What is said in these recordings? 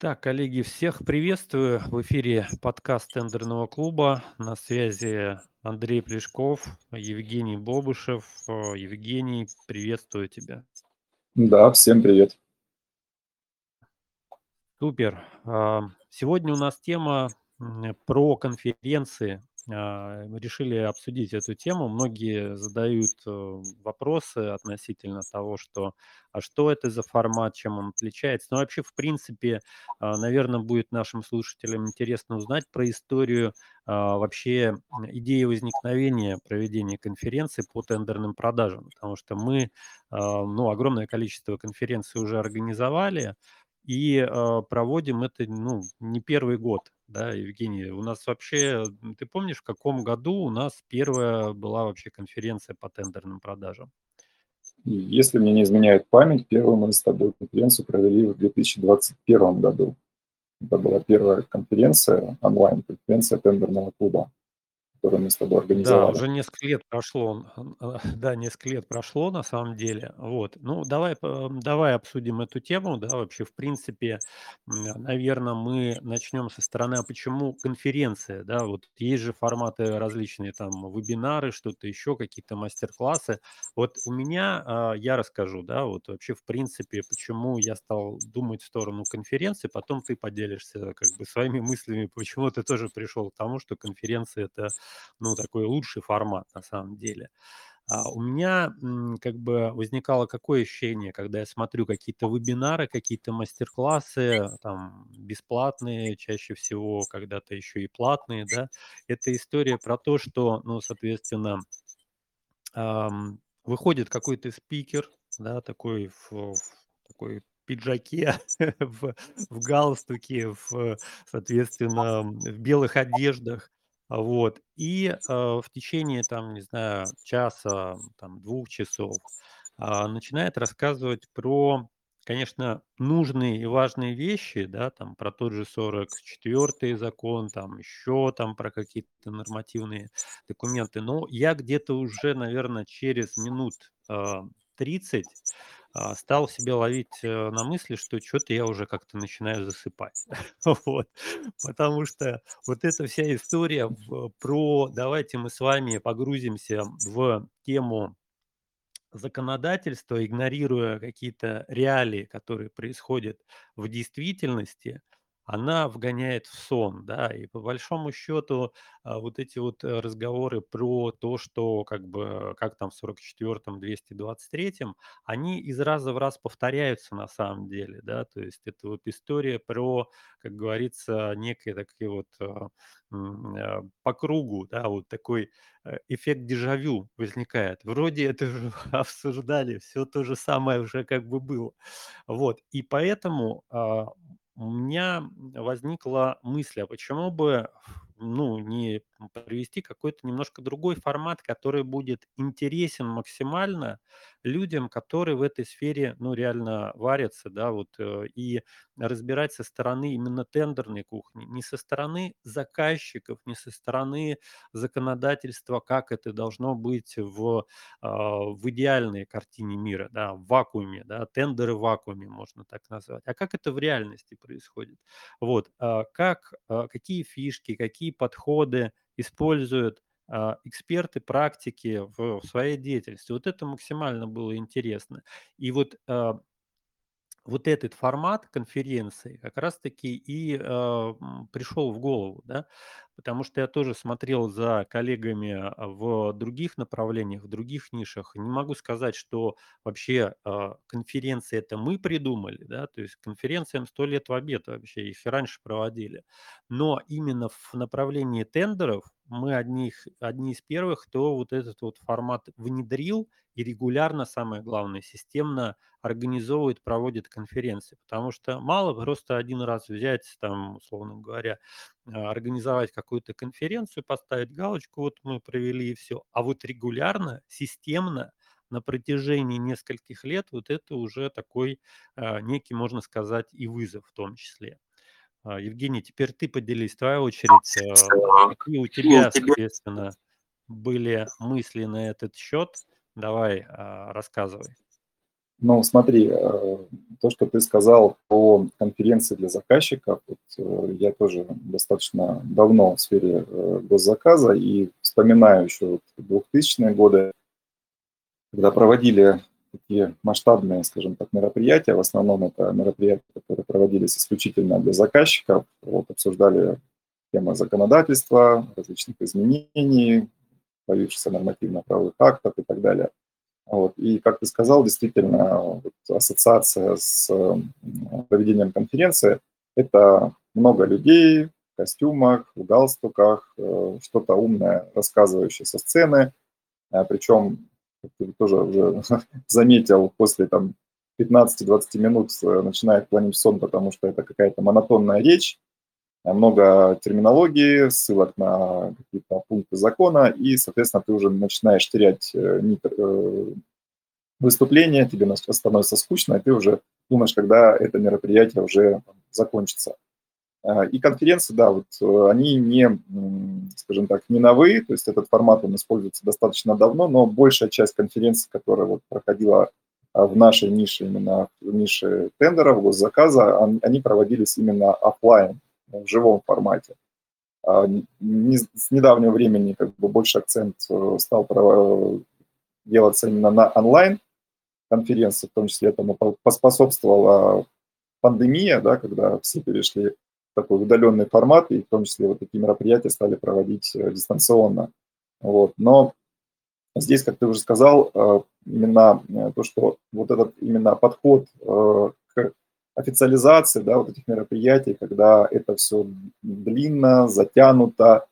Так, коллеги, всех приветствую. В эфире подкаст тендерного клуба. На связи Андрей Плешков, Евгений Бобышев. Э, Евгений, приветствую тебя. Да, всем привет. Супер. Сегодня у нас тема про конференции. А, решили обсудить эту тему. Многие задают э, вопросы относительно того, что а что это за формат, чем он отличается. Ну, вообще, в принципе, наверное, будет нашим слушателям интересно узнать про историю а, вообще идеи возникновения проведения конференции по тендерным продажам, потому что мы, а, ну, огромное количество конференций уже организовали, и, а, проводим это, ну, не первый год, да, Евгений. У нас вообще, ты помнишь, в каком году у нас первая была вообще конференция по тендерным продажам? Если мне не изменяет память, первую мы с тобой конференцию провели в 2021 году. Это была первая конференция, онлайн-конференция тендерного клуба, которую мы с тобой Да, организовали. уже несколько лет прошло, а, да, несколько лет прошло на самом деле. Вот. Ну, давай по давай обсудим эту тему. Да, вообще, в принципе, наверное, мы начнем со стороны, а почему конференция, да? Вот есть же форматы различные, там, вебинары, что-то еще, какие-то мастер-классы. Вот у меня, а, я расскажу, да, вот вообще, в принципе, почему я стал думать в сторону конференции, потом ты поделишься как бы своими мыслями, почему ты тоже пришел к тому, что конференция- это ну, такой лучший формат на самом деле. А у меня, как бы возникало какое ощущение, когда я смотрю какие-то вебинары, какие-то мастер-классы, там, бесплатные чаще всего, когда-то еще и платные, да. Это история про то, что, ну, соответственно, ам, выходит какой-то спикер, да, такой в в такой пиджаке, в в галстуке, в, соответственно, в белых одеждах. Вот. И, а, в течение, там, не знаю, часа, там, двух часов, а, начинает рассказывать про, конечно, нужные и важные вещи, да, там, про тот же 44 закон, там, еще там про какие-то нормативные документы. Но я где-то уже, наверное, через минут, а, 30, а, стал себя ловить, э, на мысли, что чё-то я уже как-то начинаю засыпать. Вот. Потому что вот эта вся история про давайте мы с вами погрузимся в тему законодательства, игнорируя какие-то реалии, которые происходят в действительности, она вгоняет в сон, да. И по большому счету, а, вот эти вот, э, разговоры про то, что как бы, как там в 44-м, 223-м, они из раза в раз повторяются на самом деле, да. То есть это вот история про, как говорится, некие такие вот, а, а, по кругу, да, вот такой, э, эффект дежавю возникает. Вроде это же обсуждали, все то же самое уже как бы было. Вот. И поэтому, у меня возникла мысль, а почему бы, ну, не привести какой-то немножко другой формат, который будет интересен максимально людям, которые в этой сфере, ну, реально варятся, да, вот, э, и разбирать со стороны именно тендерной кухни, не со стороны заказчиков, не со стороны законодательства, как это должно быть в, а, в идеальной картине мира, да, в вакууме, да, тендеры в вакууме можно так назвать. А как это в реальности происходит? Вот, а, как, а, какие фишки, какие подходы используют а, эксперты, практики в, своей деятельности. Вот это максимально было интересно. И вот а, вот этот формат конференции как раз таки и, а, пришел в голову, да. Потому что я тоже смотрел за коллегами, в других направлениях, в других нишах. Не могу сказать, что вообще, конференции- это мы придумали, да, то есть конференциям 100 лет в обед вообще, их и раньше проводили. Но именно в направлении тендеров мы одних одни из первых, кто вот этот вот формат внедрил и регулярно, самое главное, системно организовывает, проводит конференции. Потому что мало просто один раз взять, там, условно говоря, а, организовать какую-то конференцию, поставить галочку, вот мы провели и все. А вот регулярно, системно на протяжении нескольких лет вот это уже такой, а, некий, можно сказать, и вызов в том числе. А, Евгений, теперь ты поделись, твоя очередь. а, Какие у тебя, соответственно, были мысли на этот счет? Давай, а, рассказывай. Ну, смотри, э, то, что ты сказал по конференции для заказчиков, вот, э, я тоже достаточно давно в сфере э, госзаказа и вспоминаю еще вот 2000-е годы, когда проводили такие масштабные, скажем так, мероприятия, в основном это мероприятия, которые проводились исключительно для заказчиков, вот, обсуждали темы законодательства, различных изменений, появившихся нормативно-правовых актов и так далее. Вот. И, как ты сказал, действительно, вот, ассоциация с проведением конференции– это много людей в костюмах, в галстуках, э, что-то умное, рассказывающее со сцены. А, Причем, как ты тоже уже заметил, после там, 15-20 минут э, начинает клонить сон, потому что это какая-то монотонная речь, а, много терминологии, ссылок на какие-то пункты закона, и, соответственно, ты уже начинаешь терять э, нить выступления, тебе становится скучно, и ты уже думаешь, когда это мероприятие уже закончится. А, и конференции, да, вот э, они не, скажем так, не новые, то есть этот формат, он используется достаточно давно, но большая часть конференций, которая вот проходила а, в нашей нише, именно в нише тендеров, госзаказа, они проводились именно офлайн, в живом формате. А, с недавнего времени как бы больше акцент э, стал делаться именно на онлайн конференции, в том числе этому поспособствовала пандемия, да, когда все перешли такой удаленный формат, и в том числе вот такие мероприятия стали проводить э, дистанционно. Вот. Но здесь, как ты уже сказал, э, именно э, то, что вот этот именно подход к официализации да, вот этих мероприятий, когда это все длинно, затянуто,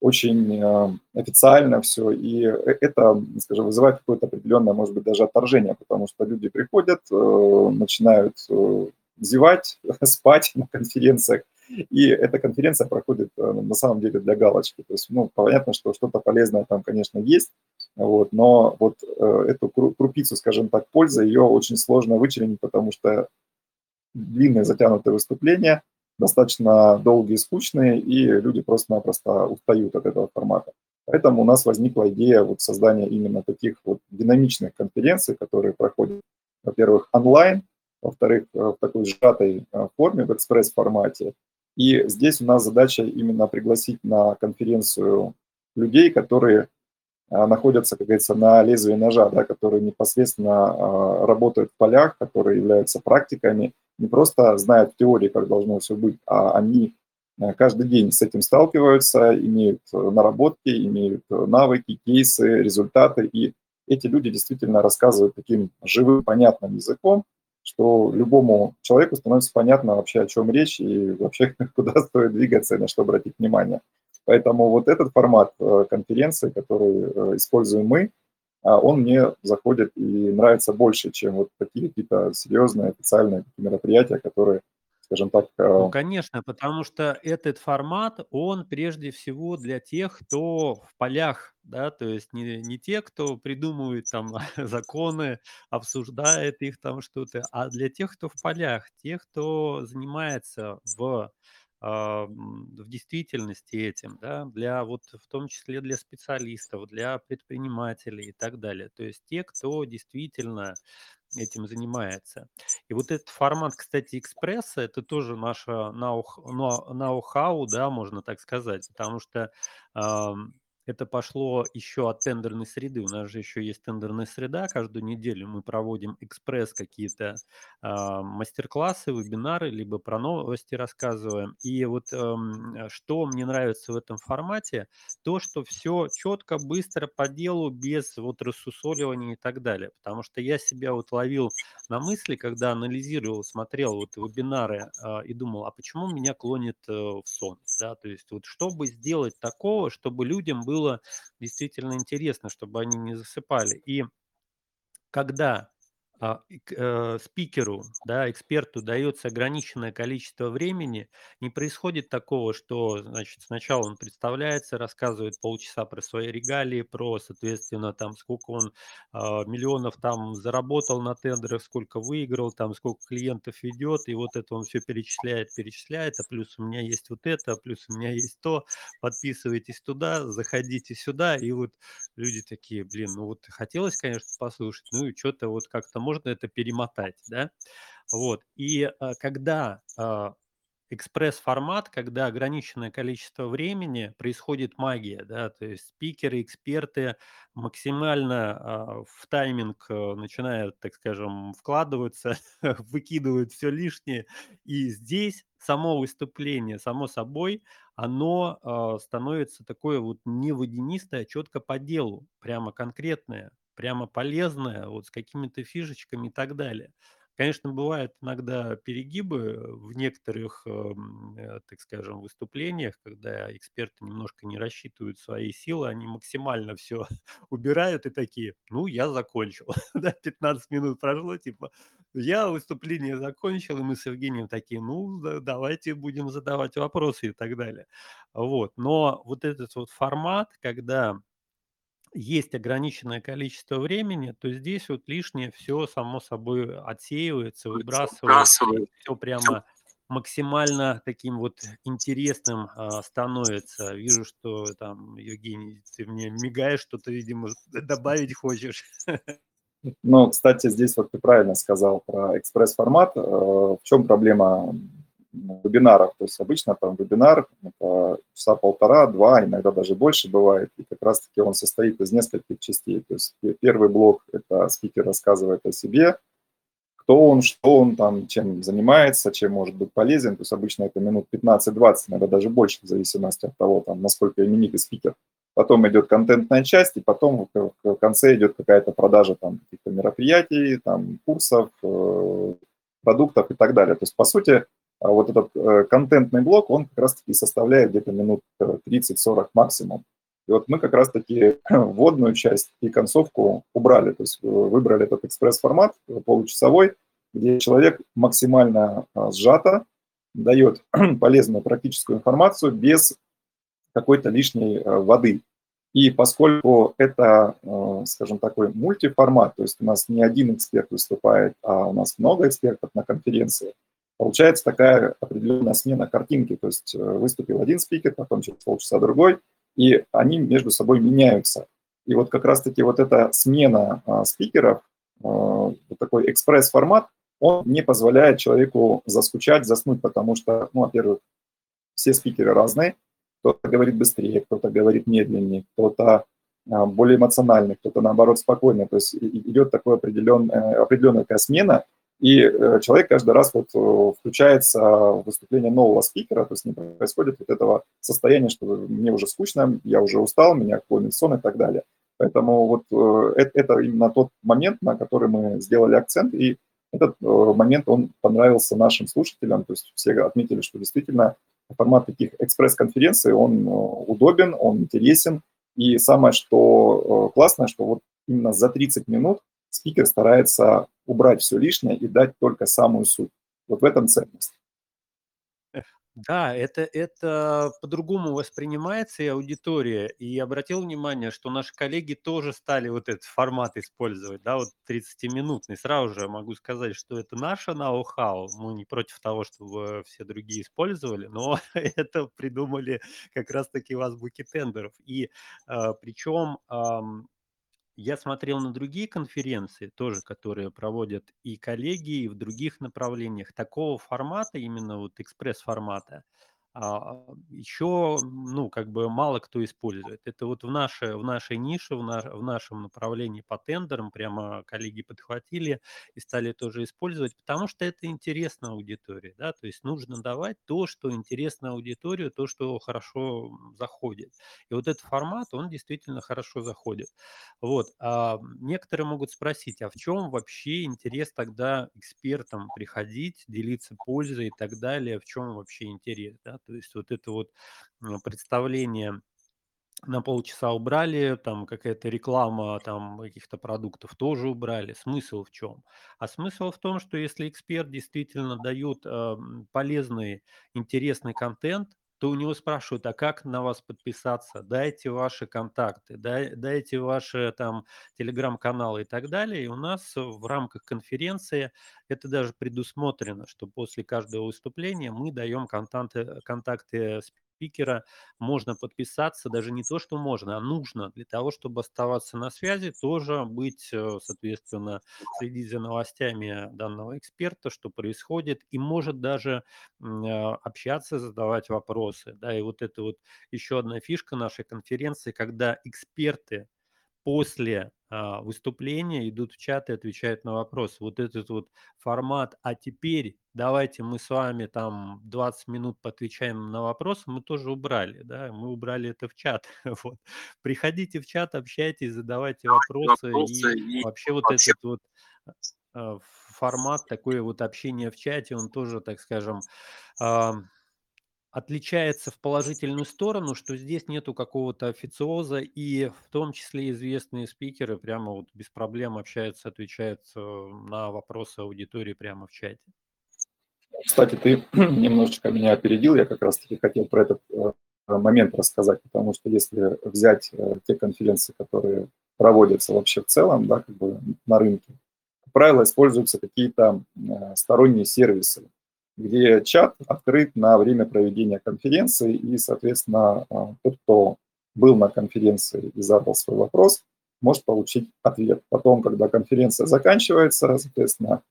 очень официально все, и это, скажем, вызывает какое-то определенное, может быть, даже отторжение, потому что люди приходят, начинают зевать, спать на конференциях, и эта конференция проходит на самом деле для галочки. То есть, ну, понятно, что что-то полезное там, конечно, есть, вот, но вот эту крупицу, скажем так, пользы, ее очень сложно вычленить, потому что длинные затянутые выступления – достаточно долгие скучные, и люди просто-напросто устают от этого формата. Поэтому у нас возникла идея вот создания именно таких вот динамичных конференций, которые проходят, во-первых, онлайн, во-вторых, э, в такой сжатой э, форме, в экспресс-формате. И здесь у нас задача именно пригласить на конференцию людей, которые э, находятся, как говорится, на лезвии ножа, да, которые непосредственно работают в полях, которые являются практиками не просто знают в теории, как должно все быть, а они каждый день с этим сталкиваются, имеют наработки, имеют навыки, кейсы, результаты. И эти люди действительно рассказывают таким живым, понятным языком, что любому человеку становится понятно вообще, о чем речь и вообще куда стоит двигаться и на что обратить внимание. Поэтому вот этот формат конференции, который используем мы, а он мне заходит и нравится больше, чем вот такие какие-то серьезные официальные мероприятия, которые, скажем так... Ну, а, конечно, потому что этот формат, он прежде всего для тех, кто в полях, да, то есть не, не те, кто придумывает там законы, обсуждает их там что-то, а для тех, кто в полях, тех, кто занимается в а, в действительности этим, да, для вот в том числе для специалистов, для предпринимателей и так далее. То есть те, кто действительно этим занимается. И вот этот формат, кстати, экспресса, это тоже наше ноу-хау, да, можно так сказать, потому что это пошло еще от тендерной среды. У нас же еще есть тендерная среда. Каждую неделю мы проводим экспресс какие-то э, мастер-классы, вебинары, либо про новости рассказываем. И вот э, что мне нравится в этом формате, то, что все четко, быстро, по делу, без вот рассусоливания и так далее. Потому что я себя вот ловил на мысли, когда анализировал, смотрел вот вебинары э, и думал, а почему меня клонит э, в сон? Да? То есть вот чтобы сделать такого, чтобы людям было было действительно интересно, чтобы они не засыпали. И когда а, э, спикеру, да, эксперту дается ограниченное количество времени, не происходит такого, что, значит, сначала он представляется, рассказывает полчаса про свои регалии, про, соответственно, там, сколько он э, миллионов там заработал на тендерах, сколько выиграл, там, сколько клиентов ведет, и вот это он все перечисляет, перечисляет, а плюс у меня есть вот это, а плюс у меня есть то, подписывайтесь туда, заходите сюда, и вот люди такие, блин, ну вот хотелось, конечно, послушать, ну и что-то вот как-то можно можно это перемотать, да. Вот. И, э, когда, э, экспресс-формат, когда ограниченное количество времени, происходит магия, да. То есть спикеры, эксперты максимально, а, в тайминг, э, начинают, так скажем, вкладываться, выкидывают всё лишнее. И здесь само выступление, само собой, оно, а, становится такое вот не водянистое, а чётко по делу, прямо конкретное, прямо полезное, вот с какими-то фишечками и так далее. Конечно, бывают иногда перегибы в некоторых, эм, э, так скажем, выступлениях, когда эксперты немножко не рассчитывают свои силы, они максимально всё убирают и такие: "Ну, я закончил". Да, 15 минут прошло, типа: "Я выступление закончил". И мы с Евгением такие: "Ну, да давайте будем задавать вопросы" и так далее. Вот. Но вот этот вот формат, когда есть ограниченное количество времени, то здесь вот лишнее всё само собой отсеивается, выбрасывается, и всё прямо максимально таким вот интересным, а, становится. Вижу, что там, Евгений, ты мне мигаешь, что-то, видимо, добавить хочешь. Ну, кстати, здесь вот ты правильно сказал про экспресс-формат. Э, в чём проблема вебинаров? То есть обычно там вебинар- это часа 1,5-2, иногда даже больше бывает. И как раз таки он состоит из нескольких частей. То есть пе первый блок- это спикер рассказывает о себе, кто он, что он там, чем занимается, чем может быть полезен. То есть обычно это минут 15-20, иногда даже больше, в зависимости от того, там, насколько именитый спикер. Потом идет контентная часть, и потом в конце идет какая-то продажа там каких-то мероприятий, там курсов, э, продуктов и так далее. То есть, по сути, а, вот этот, э, контентный блок, он как раз таки составляет где-то минут, э, 30-40 максимум. И вот мы как раз таки вводную часть и концовку убрали. То есть, э, выбрали этот экспресс-формат, э, получасовой, где человек максимально, сжато дает полезную практическую информацию без какой-то лишней, э, воды. И поскольку это, э, скажем, такой мультиформат, то есть у нас не один эксперт выступает, а у нас много экспертов на конференции, получается такая определенная смена картинки. То есть, э, выступил один спикер, потом через полчаса другой, и они между собой меняются. И вот как раз таки вот эта смена, а, спикеров, а, вот такой экспресс-формат, он не позволяет человеку заскучать, заснуть, потому что, ну, во-первых, все спикеры разные. Кто-то говорит быстрее, кто-то говорит медленнее, кто-то, а, более эмоциональный, кто-то, наоборот, спокойный. То есть идет такой определенная определенная такая смена, и, э, человек каждый раз вот, э, включается в выступление нового спикера, то есть не происходит вот этого состояния, что мне уже скучно, я уже устал, меня клонит сон и так далее. Поэтому вот, э, эт это именно тот момент, на который мы сделали акцент, и этот, момент, он понравился нашим слушателям. То есть все отметили, что действительно формат таких экспресс-конференций, он, удобен, он интересен. И самое, что, классное, что вот именно за 30 минут спикер старается убрать всё лишнее и дать только самую суть. Вот в этом ценность. Да, это это по-другому воспринимается и аудитория. И обратил внимание, что наши коллеги тоже стали вот этот формат использовать, да, вот тридцатиминутный. Сразу же могу сказать, что это наше ноу-хау. Мы не против того, чтобы все другие использовали, но это придумали как раз таки в азбуке тендеров. И, а, причем, я смотрел на другие конференции, тоже которые проводят и коллеги, и в других направлениях. Такого формата, именно вот экспресс-формата, еще, ну, как бы мало кто использует. Это вот в нашей в нашей нише, в на в нашем направлении по тендерам прямо коллеги подхватили и стали тоже использовать, потому что это интересно аудитории, да. То есть нужно давать то, что интересно аудитории, то, что хорошо, заходит. И вот этот формат, он действительно хорошо заходит. Вот, а, некоторые могут спросить: "А в чём вообще интерес тогда экспертам приходить, делиться пользой и так далее? В чём вообще интерес?" Да, то есть вот это вот, представление на полчаса убрали, там какая-то реклама там каких-то продуктов тоже убрали. Смысл в чём? А смысл в том, что если эксперт действительно дает, ам, полезный, интересный контент, то у него спрашивают: "А как на вас подписаться? Дайте ваши контакты, дай дайте ваши там телеграм-каналы" и так далее. И у нас в рамках конференции это даже предусмотрено, что после каждого выступления мы даем контакты сп спикера можно подписаться, даже не то, что можно, а нужно для того, чтобы оставаться на связи, тоже быть, э, соответственно, следить за новостями данного эксперта, что происходит, и может даже а, общаться, задавать вопросы. Да, и вот это вот еще одна фишка нашей конференции, когда эксперты после, а, выступления идут в чат и отвечают на вопросы. Вот этот вот формат: "А теперь давайте мы с вами там 20 минут поотвечаем на вопросы", мы тоже убрали, да. Мы убрали это в чат. Вот. Приходите в чат, общайтесь, задавайте вопросы. И Вопросы и вообще вот вообще этот вот, а, формат, такое вот общение в чате, он тоже, так скажем, Отличается в положительную сторону, что здесь нету какого-то официоза, и в том числе известные спикеры прямо вот без проблем общаются, отвечают, э, на вопросы аудитории прямо в чате. Кстати, ты немножечко меня опередил, я как раз-таки хотел про этот э, момент рассказать, потому что если взять э, те конференции, которые проводятся вообще в целом, да, как бы на рынке, как правило, используются какие-то э, сторонние сервисы, где чат открыт на время проведения конференции, и, соответственно, а, тот, кто был на конференции и задал свой вопрос, может получить ответ. Потом, когда конференция заканчивается, соответственно,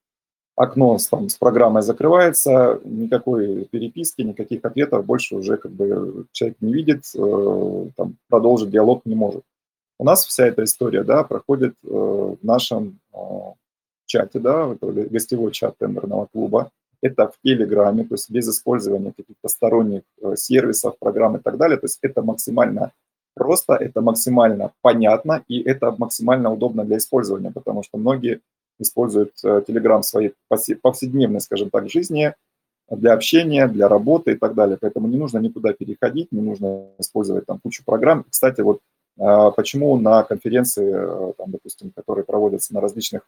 окно с, там, с программой закрывается, никакой переписки, никаких ответов больше уже как бы человек не видит, э, там, продолжить диалог не может. У нас вся эта история да, проходит э, в нашем э, чате, да, гостевой чат тендерного клуба, это в Телеграме, то есть без использования каких-то сторонних э, сервисов, программ и так далее. То есть это максимально просто, это максимально понятно и это максимально удобно для использования, потому что многие используют Telegram в своей повседневной, скажем так, жизни для общения, для работы и так далее. Поэтому не нужно никуда переходить, не нужно использовать там кучу программ. Кстати, вот э, почему на конференции, э, там, допустим, которые проводятся на различных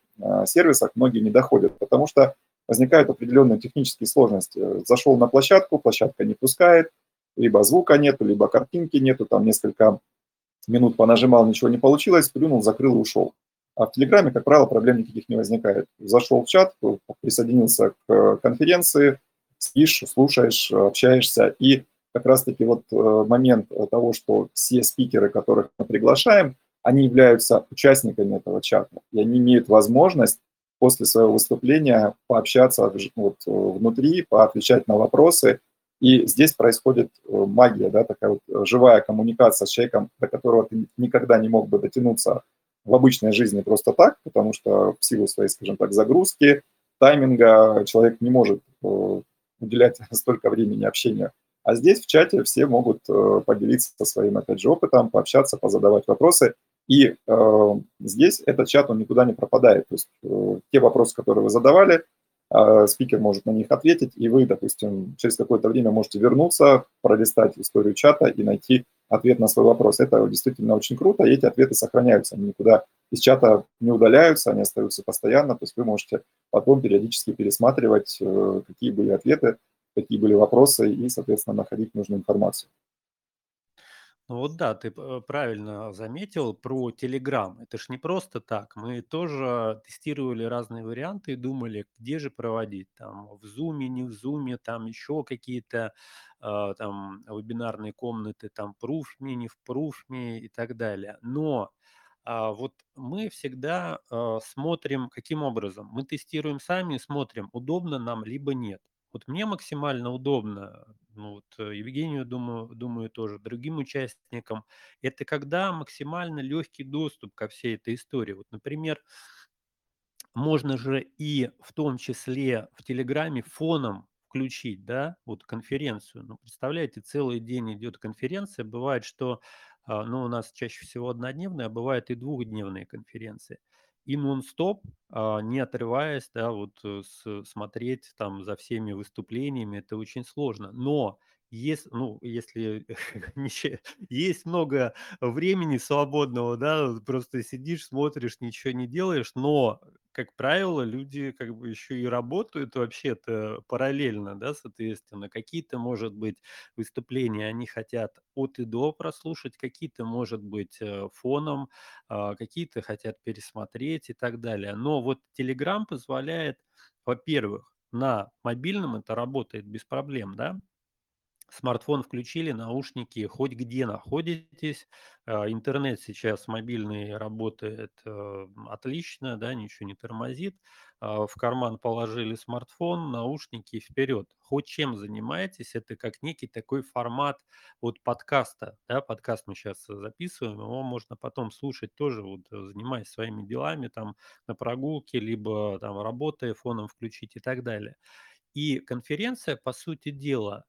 сервисах, многие не доходят, потому что возникают определенные технические сложности. Зашел на площадку, площадка не пускает, либо звука нету, либо картинки нету, там несколько минут понажимал, ничего не получилось, плюнул, закрыл и ушел. А в Телеграме, как правило, проблем никаких не возникает. Зашел в чат, присоединился к конференции, спишь, слушаешь, общаешься. И как раз-таки вот э, момент того, что все спикеры, которых мы приглашаем, они являются участниками этого чата, и они имеют возможность после своего выступления пообщаться вот, э, внутри, поотвечать на вопросы. И здесь происходит э, магия, да, такая вот э, живая коммуникация с человеком, до которого ты никогда не мог бы дотянуться в обычной жизни просто так, потому что в силу своей, скажем так, загрузки, тайминга человек не может уделять столько времени общению. А здесь в чате все могут поделиться своим, опять же, опытом, пообщаться, позадавать вопросы. И э, здесь этот чат, он никуда не пропадает. То есть э, те вопросы, которые вы задавали, э, спикер может на них ответить, и вы, допустим, через какое-то время можете вернуться, пролистать историю чата и найти ответ на свой вопрос. Это действительно очень круто, и эти ответы сохраняются, они никуда из чата не удаляются, они остаются постоянно, то есть вы можете потом периодически пересматривать, э, какие были ответы, какие были вопросы, и, соответственно, находить нужную информацию. Ну вот да, ты э, правильно заметил про Telegram. Это ж не просто так. Мы тоже тестировали разные варианты и думали, где же проводить. Там в Zoom, не в Zoom, там еще какие-то э, там вебинарные комнаты, там ProofMe, не в ProofMe и так далее. Но а, вот мы всегда э, смотрим, каким образом. Мы тестируем сами и смотрим, удобно нам либо нет. Вот мне максимально удобно, ну вот э, Евгению, думаю, думаю тоже, другим участникам, это когда максимально легкий доступ ко всей этой истории. Вот, например, можно же и в том числе в Телеграме фоном включить, да, вот конференцию. Ну, представляете, целый день идет конференция. Бывает, что, а, ну, у нас чаще всего однодневная, а бывает и двухдневные конференции и нон-стоп, а, не отрываясь, да, вот э, смотреть там за всеми выступлениями, это очень сложно. Но если, ну, если есть много времени свободного, да, просто сидишь, смотришь, ничего не делаешь, но как правило, люди как бы еще и работают вообще-то параллельно, да, соответственно. Какие-то, может быть, выступления они хотят от и до прослушать, какие-то, может быть, э, фоном, а, какие-то хотят пересмотреть и так далее. Но вот Telegram позволяет, во-первых, на мобильном это работает без проблем, да, Смартфон включили, наушники, хоть где находитесь. А, интернет сейчас мобильный работает, э, отлично, да, ничего не тормозит. А, в карман положили смартфон, наушники- вперед. Хоть чем занимаетесь, это как некий такой формат вот подкаста, да. Подкаст мы щас записываем, его можно потом слушать тоже, вот занимаясь своими делами, там, на прогулке, либо там работая, фоном включить и так далее. И конференция, по сути дела,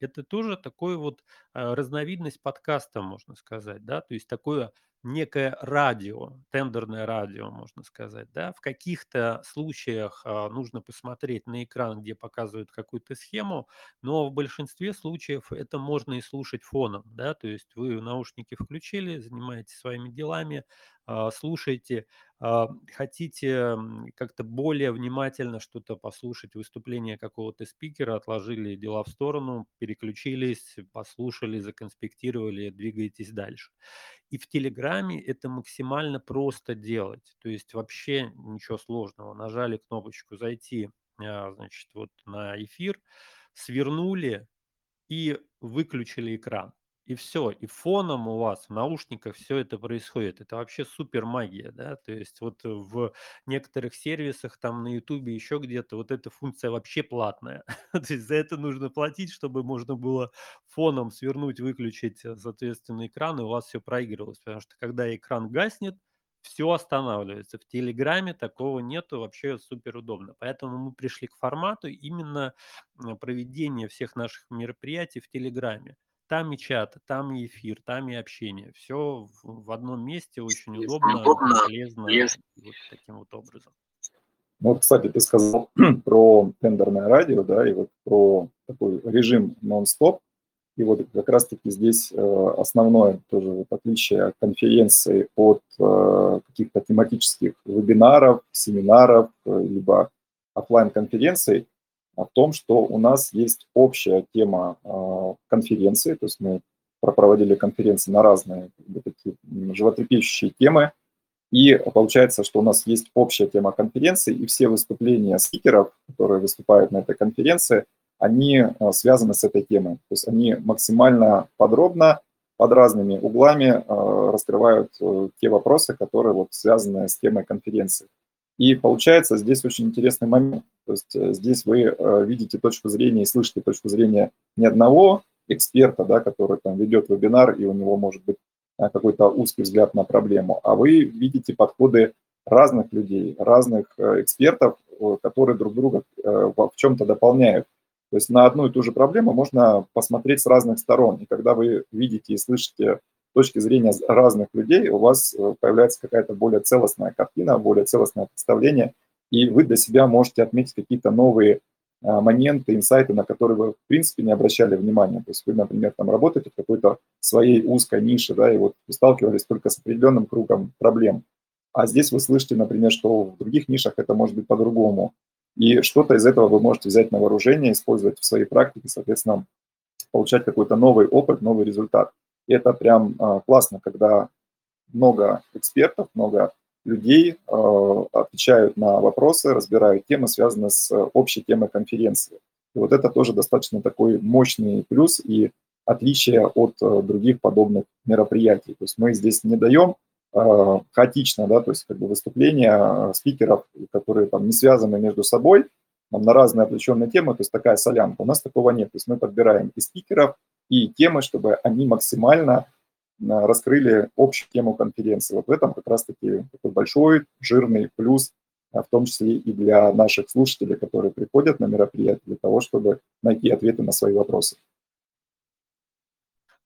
это тоже такой вот, а, разновидность подкаста, можно сказать, да. То есть такое некое радио, тендерное радио, можно сказать, да. В каких-то случаях, а, нужно посмотреть на экран, где показывают какую-то схему, но в большинстве случаев это можно и слушать фоном, да. То есть вы наушники включили, занимаетесь своими делами, а, слушаете. А, хотите, как-то более внимательно что-то послушать, выступление какого-то спикера, отложили дела в сторону, переключились, послушали, законспектировали, двигаетесь дальше. И в "Телеграме" это максимально просто делать. То есть вообще ничего сложного. Нажали кнопочку "Зайти", а, значит, вот на эфир, свернули и выключили экран. И всё. И фоном у вас в наушниках всё это происходит. Это вообще супер магия, да. То есть вот в некоторых сервисах, там на "Ютубе", еще где-то, вот эта функция вообще платная. То есть за это нужно платить, чтобы можно было фоном свернуть, выключить, э, соответственно, экран, и у вас всё проигрывалось. Потому что когда экран гаснет, всё останавливается. В "Телеграме" такого нету, вообще супер удобно. Поэтому мы пришли к формату именно, проведения всех наших мероприятий в "Телеграме". Там и чат, там и эфир, там и общение. Всё в одном месте, очень удобно, удобно, полезно, лез вот таким вот образом. Ну вот, кстати, ты сказал про тендерное радио, да, и вот про такой режим нон-стоп. И вот как раз таки здесь, э, основное тоже вот отличие конференции от, э, каких-то тематических вебинаров, семинаров, э, либо оффлайн-конференций, а, в том, что у нас есть общая тема, а, конференции. То есть мы пропроводили конференции на разные, такие, животрепещущие темы. И получается, что у нас есть общая тема конференции, и все выступления спикеров, которые выступают на этой конференции, они, а, связаны с этой темой. То есть они максимально подробно, под разными углами, а, раскрывают, э, те вопросы, которые вот связаны с темой конференции. И получается здесь очень интересный момент. То есть, э, здесь вы, э, видите точку зрения и слышите точку зрения не одного эксперта, да, который там ведет вебинар, и у него может быть, а, какой-то узкий взгляд на проблему, а вы видите подходы разных людей, разных, э, экспертов, которые друг друга, в чём-то дополняют. То есть на одну и ту же проблему можно посмотреть с разных сторон. И когда вы видите и слышите точки зрения разных людей, у вас, появляется какая-то более целостная картина, более целостное представление, и вы для себя можете отметить какие-то новые, а, моменты, инсайты, на которые вы, в принципе, не обращали внимания. То есть вы, например, там работаете в какой-то своей узкой нише, да, и вот сталкивались только с определенным кругом проблем. А здесь вы слышите, например, что в других нишах это может быть по-другому. И что-то из этого вы можете взять на вооружение, использовать в своей практике, соответственно, получать какой-то новый опыт, новый результат. И это прям, а, классно, когда много экспертов, много людей, а, отвечают на вопросы, разбирают темы, связанные с общей темой конференции. И вот это тоже достаточно такой мощный плюс и отличие от, э, других подобных мероприятий. То есть мы здесь не даем, а, хаотично, да, то есть как бы выступления спикеров, которые там не связаны между собой, там на разные отвлеченные темы, то есть такая солянка. У нас такого нет. То есть мы подбираем и спикеров, и темы, чтобы они максимально, а, раскрыли общую тему конференции. Вот в этом как раз таки такой большой жирный плюс, а, в том числе и для наших слушателей, которые приходят на мероприятие для того, чтобы найти ответы на свои вопросы.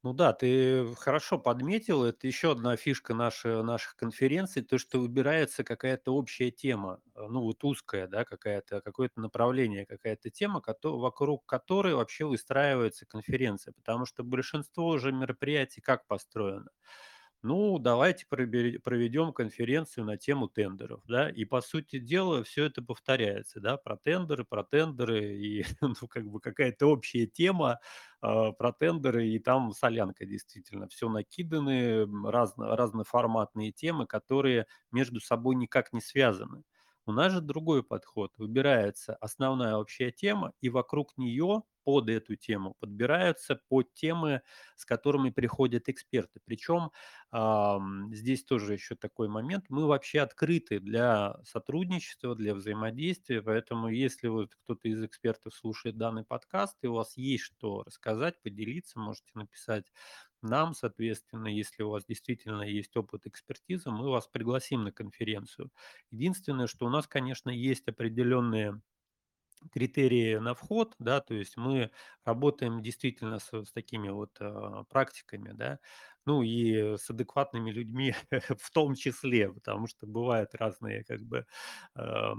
Ну да, ты хорошо подметил. Это еще одна фишка наши наших конференций, то, что выбирается какая-то общая тема, э, ну вот узкая, да, какая-то, какое-то направление, какая-то тема, вокруг которой вообще выстраивается конференция. Потому что большинство же мероприятий как построено? Ну, давайте проведем конференцию на тему тендеров, да, и, по сути дела, всё это повторяется, да, про тендеры, про тендеры, и, ну, как бы какая-то общая тема, а, про тендеры, и там солянка, действительно. Всё накиданы, разно разноформатные темы, которые между собой никак не связаны. У нас же другой подход: выбирается основная общая тема, и вокруг нее под эту тему, подбираются под темы, с которыми приходят эксперты. Причем здесь тоже еще такой момент. Мы вообще открыты для сотрудничества, для взаимодействия, поэтому если вот кто-то из экспертов слушает данный подкаст, и у вас есть что рассказать, поделиться, можете написать нам, соответственно, если у вас действительно есть опыт экспертизы, мы вас пригласим на конференцию. Единственное, что у нас, конечно, есть определенные критерии на вход, да, то есть мы работаем действительно с, с такими вот э, практиками, да, ну и с адекватными людьми в том числе, потому что бывают разные как бы э,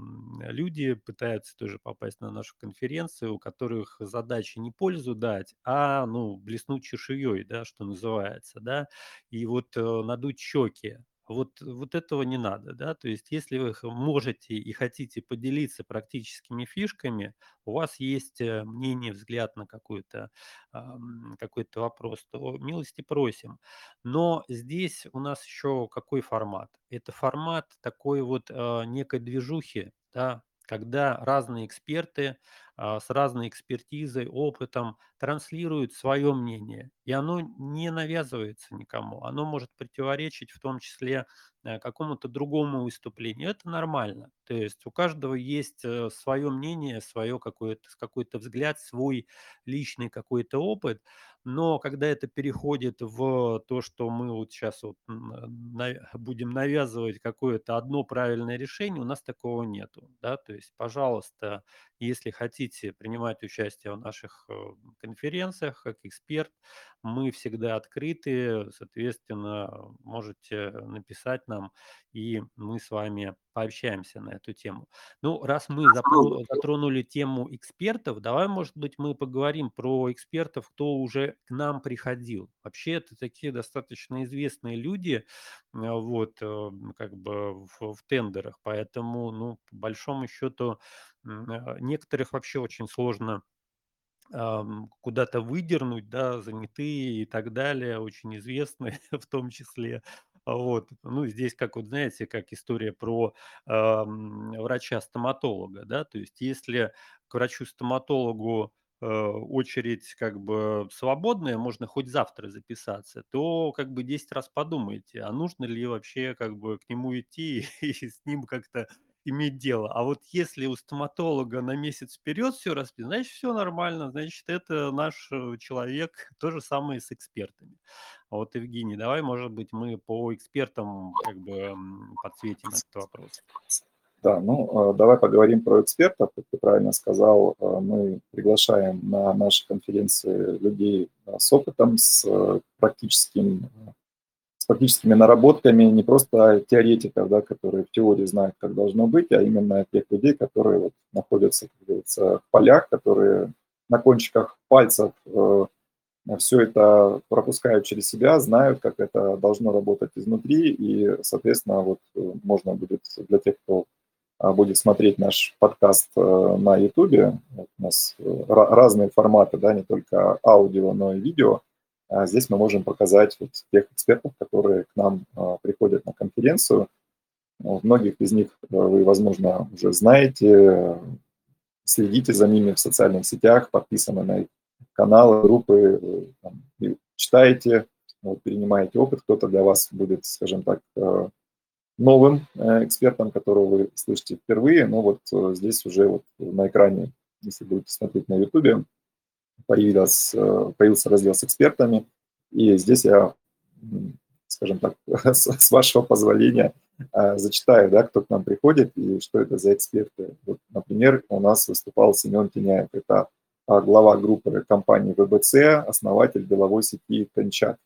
люди пытаются тоже попасть на нашу конференцию, у которых задача не пользу дать, а ну блеснуть чешуей, да, что называется, да, и вот э, надуть щеки, вот, вот этого не надо, да, то есть если вы можете и хотите поделиться практическими фишками, у вас есть э, мнение, взгляд на какой-то какой-то вопрос, то милости просим. Но здесь у нас еще какой формат? Это формат такой вот э, некой движухи, да, когда разные эксперты а, с разной экспертизой, опытом транслируют свое мнение, и оно не навязывается никому, оно может противоречить в том числе э, какому-то другому выступлению. Это нормально. То есть у каждого есть э, свое мнение, свое какое-то какой-то взгляд, свой личный какой-то опыт. Но когда это переходит в то, что мы вот сейчас вот будем навязывать какое-то одно правильное решение, у нас такого нету. Да? То есть, пожалуйста, если хотите принимать участие в наших э, конференциях как эксперт, мы всегда открыты, соответственно, можете написать нам, и мы с вами пообщаемся на эту тему. Ну, раз мы затронули тему экспертов, давай, может быть, мы поговорим про экспертов, кто уже к нам приходил. Вообще это такие достаточно известные люди, а, вот, э, как бы в, в тендерах, поэтому, ну, по большому счету, некоторых вообще очень сложно куда-то выдернуть, да, занятые и так далее, очень известные в том числе. Вот. Ну, здесь, как вот знаете, как история про ам, врача-стоматолога, да, то есть если к врачу-стоматологу э, очередь как бы свободная, можно хоть завтра записаться, то как бы 10 раз подумайте, а нужно ли вообще как бы к нему идти и с ним как-то иметь дело. А вот если у стоматолога на месяц вперед все расписано, значит, все нормально, значит, это наш э, человек. То же самое с экспертами. А вот, Евгений, давай, может быть, мы по экспертам как бы подсветим этот вопрос. Да, ну э, давай поговорим про экспертов. Как ты правильно сказал, э, мы приглашаем на наши конференции людей с опытом, с практическим практическими наработками не просто теоретиков, да, которые в теории знают, как должно быть, а именно тех людей, которые вот находятся, как говорится, в полях, которые на кончиках пальцев э, все это пропускают через себя, знают, как это должно работать изнутри, и, соответственно, вот э, можно будет для тех, кто а, будет смотреть наш подкаст э, на YouTube, у нас э, разные форматы, да, не только аудио, но и видео – здесь мы можем показать вот тех экспертов, которые к нам а, приходят на конференцию. Многих из них э, вы, возможно, уже знаете, следите за ними в социальных сетях, подписаны на их каналы, группы, э, там, читаете, вот, перенимаете опыт. Кто-то для вас будет, скажем так, э, новым экспертом, которого вы слышите впервые, но вот здесь уже вот на экране, если будете смотреть на YouTube, появилась, э, появился раздел с экспертами, и здесь я, скажем так, с вашего позволения э, зачитаю, да, кто к нам приходит и что это за эксперты. Вот, например, у нас выступал Семен Теняев, это а, глава группы компании ВБЦ, основатель деловой сети Тенчат.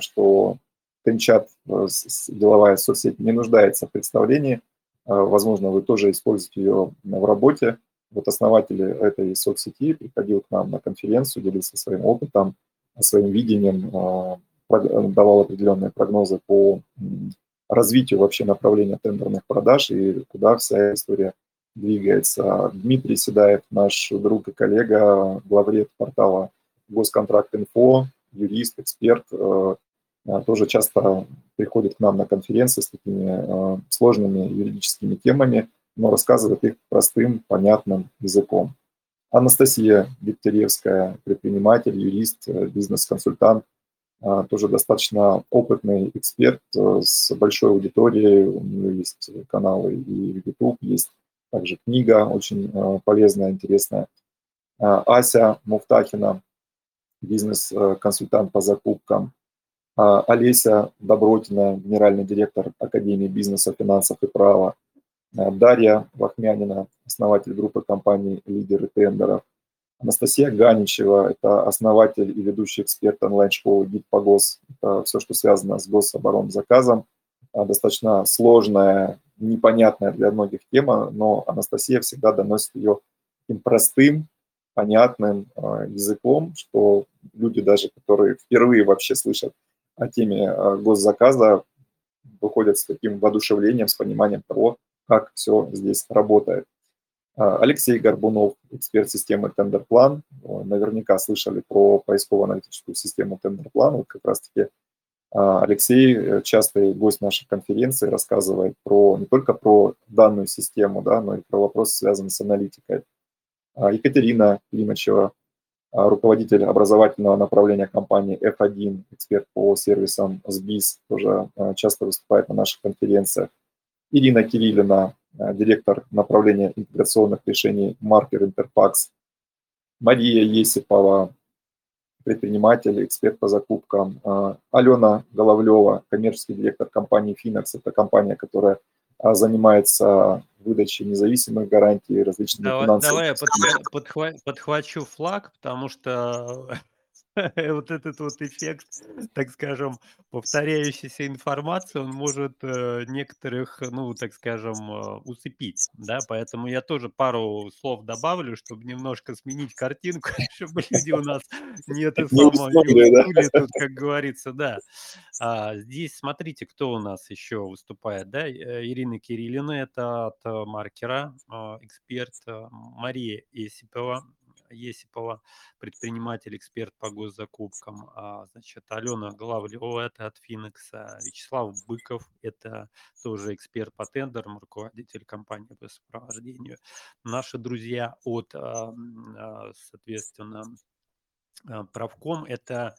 Что Тенчат, э, деловая соцсеть, не нуждается в представлении. Возможно, вы тоже используете ее в работе вот основатель этой соцсети приходил к нам на конференцию, делился своим опытом, своим видением, а, давал определенные прогнозы по развитию вообще направления тендерных продаж и куда вся история двигается. Дмитрий Седаев, наш друг и коллега, главред портала Госконтракт.инфо, юрист, эксперт, э, а, тоже часто приходит к нам на конференции с такими э, сложными юридическими темами, но рассказывает их простым, понятным языком. Анастасия Дегтяревская, предприниматель, юрист, э, бизнес-консультант, а, тоже достаточно опытный эксперт э, с большой аудиторией. У нее есть каналы и YouTube, есть также книга очень э, полезная, интересная. А, Ася Муфтахина, бизнес-консультант по закупкам. А, Олеся Добротина, генеральный директор Академии бизнеса, финансов и права. Дарья Вахмянина, основатель группы компаний «Лидеры тендеров». Анастасия Ганичева – это основатель и ведущий эксперт онлайн-школы «Гид по ГОС». Это все, что связано с гособоронзаказом. Достаточно сложная, непонятная для многих тема, но Анастасия всегда доносит ее таким простым, понятным а, языком, что люди даже, которые впервые вообще слышат о теме госзаказа, выходят с таким воодушевлением, с пониманием того, как все здесь работает. А, Алексей Горбунов, эксперт системы Тендерплан. Наверняка слышали про поисково-аналитическую систему Тендерплан. Вот как раз-таки а, Алексей, э, частый гость нашей конференции, рассказывает про, не только про данную систему, да, но и про вопросы, связанные с аналитикой. А, Екатерина Климачева, руководитель образовательного направления компании F1, эксперт по сервисам SBIS, тоже часто выступает на наших конференциях. Ирина Кириллина, э, директор направления интеграционных решений Marker Interpax, Мария Есипова, предприниматель, эксперт по закупкам, э, Алена Головлева, коммерческий директор компании Finax, это компания, которая э, занимается выдачей независимых гарантий различными давай, финансовыми... Давай я подхва- подхва- подхвачу флаг, потому что вот этот вот эффект, так скажем, повторяющейся информации, он может э, некоторых, ну, так скажем, э, усыпить, да, поэтому я тоже пару слов добавлю, чтобы немножко сменить картинку, чтобы люди у нас не это не уснули тут, как говорится, да. А, здесь смотрите, кто у нас еще выступает, да, Э, Ирина Кириллина, это от маркера, эксперт, Мария Есипова, Есипова, предприниматель, эксперт по госзакупкам. А, значит, Алена Главлева, это от Финекса. Вячеслав Быков, это тоже эксперт по тендерам, руководитель компании по сопровождению. Наши друзья от, а, а, соответственно, Правком, это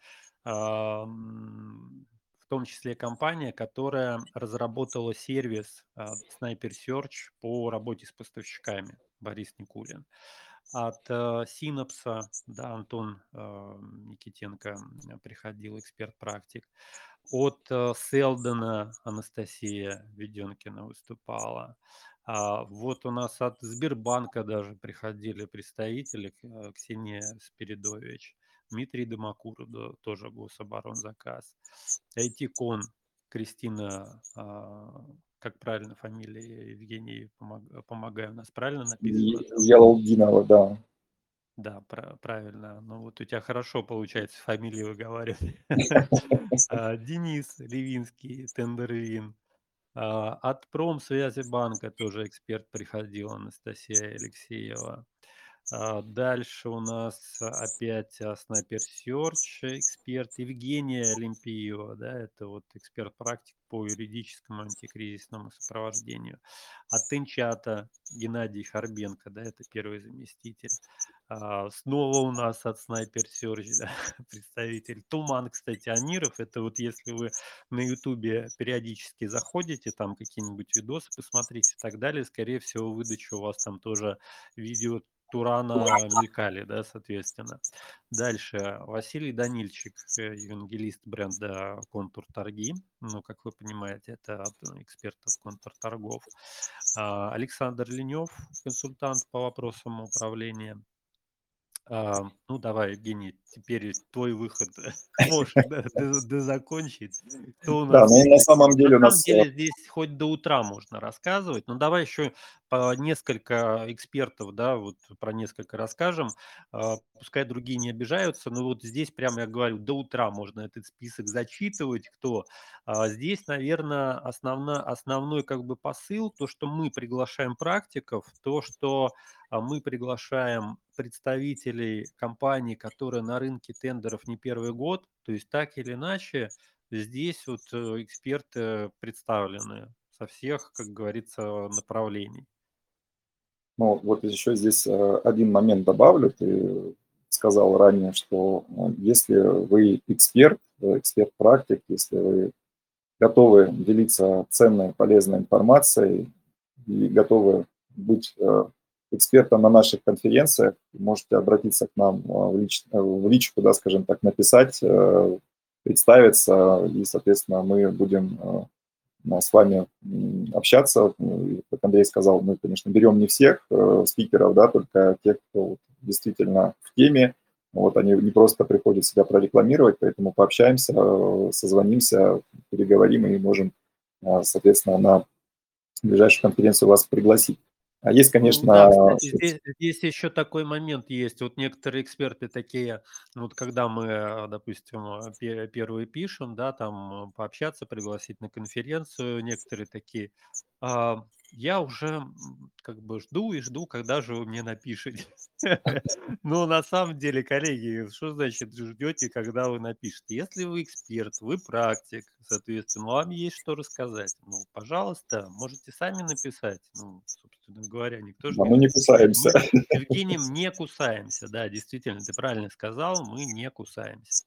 в том числе компания, которая разработала сервис Sniper Search по работе с поставщиками, Борис Никулин от э, Синапса, да, Антон э, Никитенко приходил, эксперт-практик. От э, Селдена Анастасия Веденкина выступала. А, вот у нас от Сбербанка даже приходили представители, Ксения Спиридович, Дмитрий Домакуров, да, тоже гособоронзаказ. IT-кон Кристина а, как правильно фамилия Евгений, помог, помогаю, у нас правильно написано? Ялалдинова, да. Да, пра- правильно. Ну вот у тебя хорошо получается фамилии выговаривать. А, Денис Левинский, Тендервин. А, От Промсвязи банка тоже эксперт приходил, Анастасия Алексеева. А, Дальше у нас опять а, Снайпер Search эксперт Евгения Олимпиева, да, это вот эксперт-практик по юридическому антикризисному сопровождению. От Инчата Геннадий Харбенко, да, это первый заместитель. А, снова у нас от Снайпер Search, да, представитель. Туман, кстати, Амиров, это вот если вы на Ютубе периодически заходите, там какие-нибудь видосы посмотрите и так далее, скорее всего, выдача у вас там тоже видео Турана мелькали, да, соответственно. Дальше Василий Данильчик, э, евангелист бренда Контур Торги. Ну, как вы понимаете, это эксперт от Контур Торгов. А, Александр Ленев, консультант по вопросам управления. А, ну, давай, Евгений, теперь твой выход. Можешь у Да, ну на самом деле у нас... э, здесь хоть до утра можно рассказывать, но давай еще по несколько экспертов, да, вот про несколько расскажем. А, Пускай другие не обижаются, но вот здесь прямо я говорю, до утра можно этот список зачитывать, кто. А Здесь, наверное, основна, основной как бы посыл, то, что мы приглашаем практиков, то, что мы приглашаем представителей компаний, которые на рынке тендеров не первый год, то есть так или иначе здесь вот э, эксперты представлены со всех, как говорится, направлений. Ну, вот еще здесь, э, один момент добавлю. Ты сказал ранее, что, э, если вы эксперт, э, эксперт-практик, если вы готовы делиться ценной, полезной информацией и готовы быть, экспертом на наших конференциях, можете обратиться к нам, в лич в личку, да, скажем так, написать, представиться, и, соответственно, мы будем, с вами общаться. Как Андрей сказал, мы, конечно, берем не всех э, спикеров, да, только тех, кто действительно в теме. Вот они не просто приходят себя прорекламировать, поэтому пообщаемся, э, созвонимся, переговорим и можем, э, соответственно, на ближайшую конференцию вас пригласить. А есть, Ну конечно, да, кстати, здесь здесь еще такой момент есть. Вот некоторые эксперты такие, ну вот когда мы, э, допустим, э, пе первые пишем, да, там, э, пообщаться, пригласить на конференцию, некоторые такие: "А, я уже, как бы жду и жду, когда же вы мне напишете". Но на самом деле, коллеги, что значит ждете, когда вы напишете? Если вы эксперт, вы практик, соответственно, вам есть что рассказать. Ну, пожалуйста, можете сами написать. Ну, собственно говоря, никто же да, мы не кусаемся. Мы с Евгением не кусаемся. Да, действительно, ты правильно сказал, мы не кусаемся.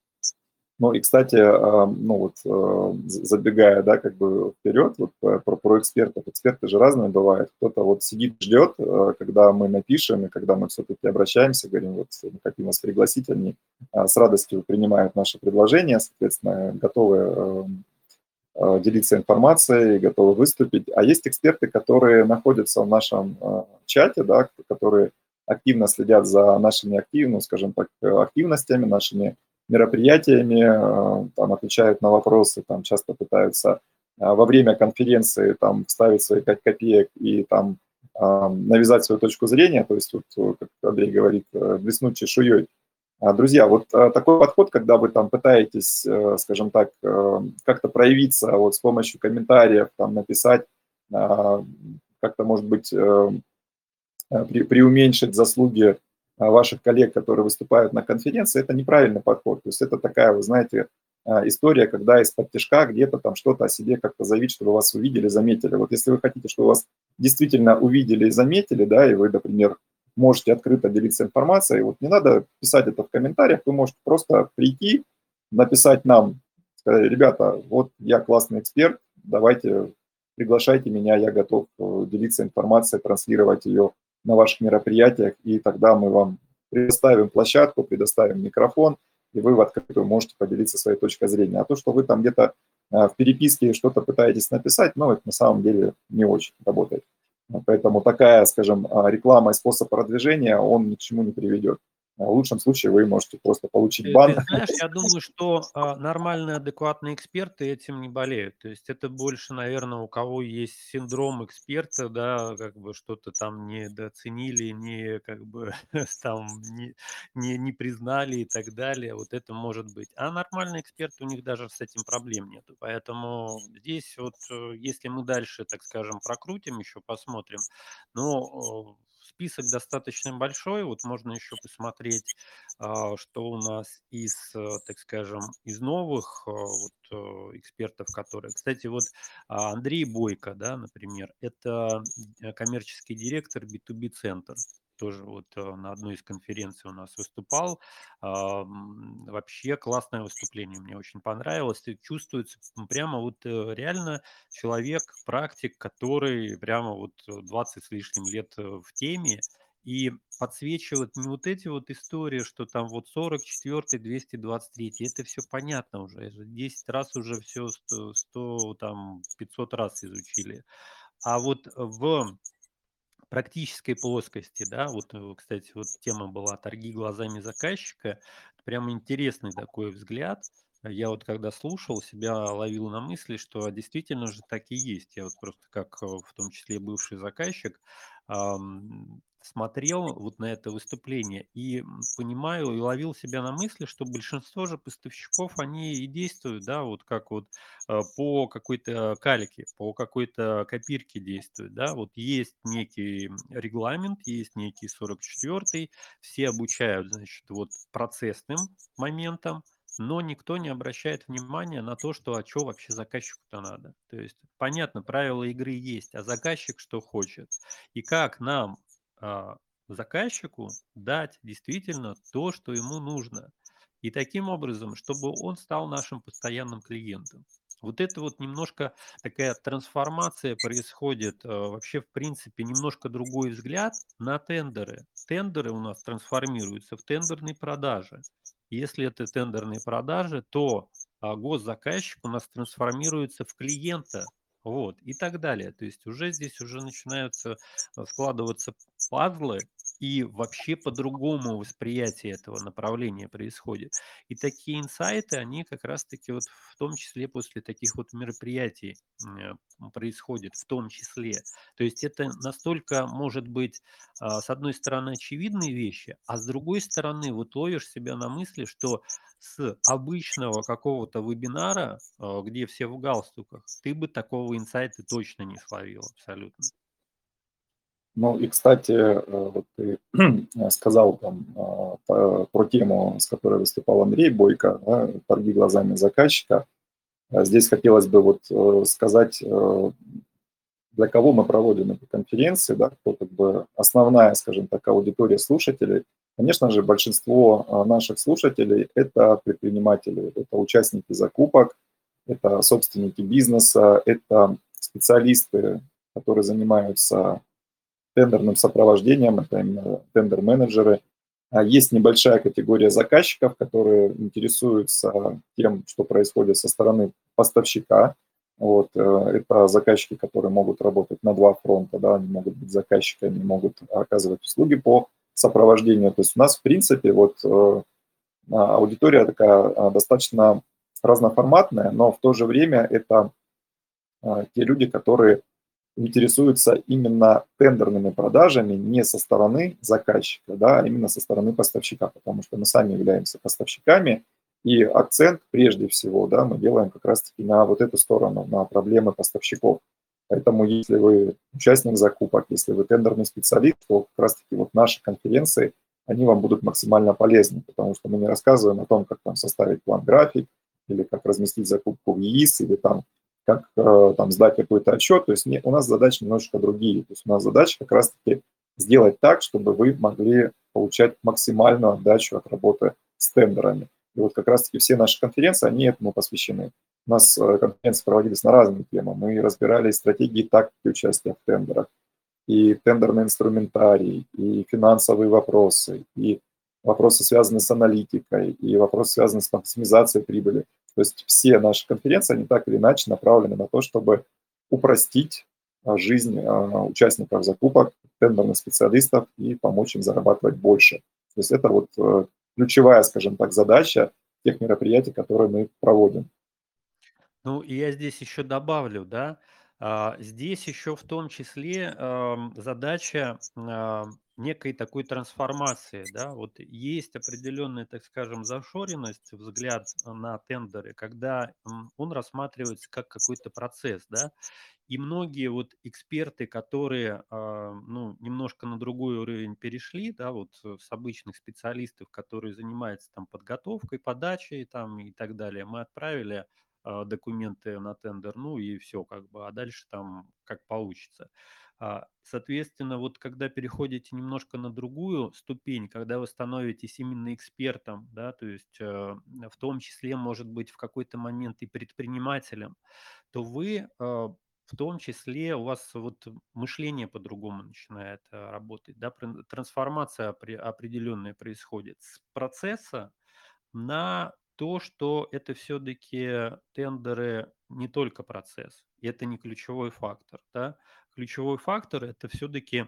Ну и, кстати, а, ну вот, а, з забегая, да, как бы вперед, вот про про экспертов. Эксперты же разные бывают. Кто-то вот сидит, ждет, а, когда мы напишем, и когда мы все-таки обращаемся, говорим: "Вот хотим вас пригласить". Они, с радостью принимают наше предложение, соответственно, готовы, делиться информацией, готовы выступить. А есть эксперты, которые находятся в нашем, чате, да, которые активно следят за нашими актив ну, скажем так, активностями, нашими мероприятиями, э, там отвечают на вопросы, там часто пытаются э, во время конференции там вставить свои 5 копеек и там э, навязать свою точку зрения, то есть вот, как Андрей говорит, блеснуть чешуей. А, друзья, вот такой подход, когда вы там пытаетесь, скажем так, как-то проявиться вот с помощью комментариев, там написать, как-то, может быть, преуменьшить заслуги а, ваших коллег, которые выступают на конференции, это неправильный подход. То есть это такая, вы знаете, а, история, когда из-под тяжка где-то там что-то о себе как-то заявить, чтобы вас увидели, заметили. Вот если вы хотите, чтобы вас действительно увидели и заметили, да, и вы, например, можете открыто делиться информацией, вот не надо писать это в комментариях, вы можете просто прийти, написать нам, сказать, ребята, вот я классный эксперт, давайте приглашайте меня, я готов э, делиться информацией, транслировать ее на ваших мероприятиях, и тогда мы вам предоставим площадку, предоставим микрофон, и вы в открытую можете поделиться своей точкой зрения. А то, что вы там где-то э, в переписке что-то пытаетесь написать, ну, это на самом деле не очень работает. Поэтому такая, скажем, а, реклама и способ продвижения, он ни к чему не приведет. А в лучшем случае вы можете просто получить Ты бан. ты знаешь, я думаю, что, а, нормальные, адекватные эксперты этим не болеют. То есть это больше, наверное, у кого есть синдром эксперта, да, как бы что-то там недооценили, не как бы там не не не признали и так далее. Вот это может быть. А нормальные эксперты, у них даже с этим проблем нету. Поэтому здесь вот, э, если мы дальше, так скажем, прокрутим, еще посмотрим, ну, список достаточно большой. Вот можно еще посмотреть, а, что у нас из, э, так скажем, из новых а, вот, э, экспертов, которые... Кстати, вот а, Андрей Бойко, да, например, это э, коммерческий директор B2B Центр тоже вот на одной из конференций у нас выступал. Вообще классное выступление, мне очень понравилось. Чувствуется прямо вот реально человек, практик, который прямо вот 20 с лишним лет в теме, и подсвечивает не вот эти вот истории, что там вот 44-й, 223-й, это все понятно уже, это 10 раз уже все, 100, 100 там, 500 раз изучили. А вот в практической плоскости, да, вот, э, кстати, вот тема была торги глазами заказчика. Прям интересный такой взгляд. Я вот когда слушал, себя ловил на мысли, что действительно же так и есть. Я вот просто как э, в том числе бывший заказчик смотрел вот на это выступление и понимаю и ловил себя на мысли, что большинство же поставщиков, они и действуют, да, вот как вот э, по какой-то кальке, по какой-то копирке действуют, да, вот есть некий регламент, есть некий 44-й, все обучают, значит, вот процессным моментам, но никто не обращает внимания на то, что а что вообще заказчику-то надо. То есть понятно, правила игры есть, а заказчик что хочет. И как нам заказчику дать действительно то, что ему нужно. И таким образом, чтобы он стал нашим постоянным клиентом. Вот это вот немножко такая трансформация происходит, э, вообще, в принципе, немножко другой взгляд на тендеры. Тендеры у нас трансформируются в тендерные продажи. Если это тендерные продажи, то а, госзаказчик у нас трансформируется в клиента, вот, и так далее. То есть уже здесь уже начинаются э, складываться пазлы, и вообще по-другому восприятие этого направления происходит. И такие инсайты, они как раз-таки вот в том числе после таких вот мероприятий э, происходят, в том числе. То есть это настолько может быть, а, с одной стороны, очевидные вещи, а с другой стороны, вот ловишь себя на мысли, что с обычного какого-то вебинара, а, где все в галстуках, ты бы такого инсайта точно не словил абсолютно. Ну и, кстати, э, вот ты сказал там а, про тему, с которой выступал Андрей Бойко, да, торги глазами заказчика. А здесь хотелось бы вот э, сказать, э, для кого мы проводим эти конференции, да, кто как бы основная, скажем так, аудитория слушателей. Конечно же, большинство наших слушателей– это предприниматели, это участники закупок, это собственники бизнеса, это специалисты, которые занимаются тендерным сопровождением, это именно тендер-менеджеры. А есть небольшая категория заказчиков, которые интересуются тем, что происходит со стороны поставщика. Вот, э, это заказчики, которые могут работать на два фронта, да, они могут быть заказчиками, могут оказывать услуги по сопровождению. То есть у нас, в принципе, вот э, а, аудитория такая а, достаточно разноформатная, но в то же время это те люди, которые интересуются именно тендерными продажами не со стороны заказчика, да, а именно со стороны поставщика, потому что мы сами являемся поставщиками, и акцент прежде всего да, мы делаем как раз-таки на вот эту сторону, на проблемы поставщиков. Поэтому если вы участник закупок, если вы тендерный специалист, то как раз-таки вот наши конференции, они вам будут максимально полезны, потому что мы не рассказываем о том, как там составить план-график, или как разместить закупку в ЕИС, или там как э, там сдать какой-то отчет. То есть не, у нас задачи немножко другие. То есть у нас задача как раз-таки сделать так, чтобы вы могли получать максимальную отдачу от работы с тендерами. И вот как раз-таки все наши конференции, они этому посвящены. У нас э, конференции проводились на разные темы. Мы разбирали стратегии тактики участия в тендерах, и тендерный инструментарий, и финансовые вопросы, и вопросы, связанные с аналитикой, и вопросы, связанные с максимизацией прибыли. То есть все наши конференции, они так или иначе направлены на то, чтобы упростить а, жизнь а, участников закупок, тендерных специалистов и помочь им зарабатывать больше. То есть это вот э, ключевая, скажем так, задача тех мероприятий, которые мы проводим. Ну, и я здесь еще добавлю, да, а, здесь еще в том числе задача некой такой трансформации, да, вот есть определенная, так скажем, зашоренность, взгляд на тендеры, когда он рассматривается как какой-то процесс, да, и многие вот эксперты, которые, а, ну, немножко на другой уровень перешли, да, вот с обычных специалистов, которые занимаются там подготовкой, подачей там и так далее, мы отправили а, документы на тендер, ну и все как бы, а дальше там как получится. А, соответственно, вот когда переходите немножко на другую ступень, когда вы становитесь именно экспертом, да, то есть э, в том числе, может быть, в какой-то момент и предпринимателем, то вы э, в том числе у вас вот мышление по-другому начинает э, работать, да, трансформация определенная происходит с процесса на то, что это все-таки тендеры не только процесс, это не ключевой фактор, да, ключевой фактор– это все-таки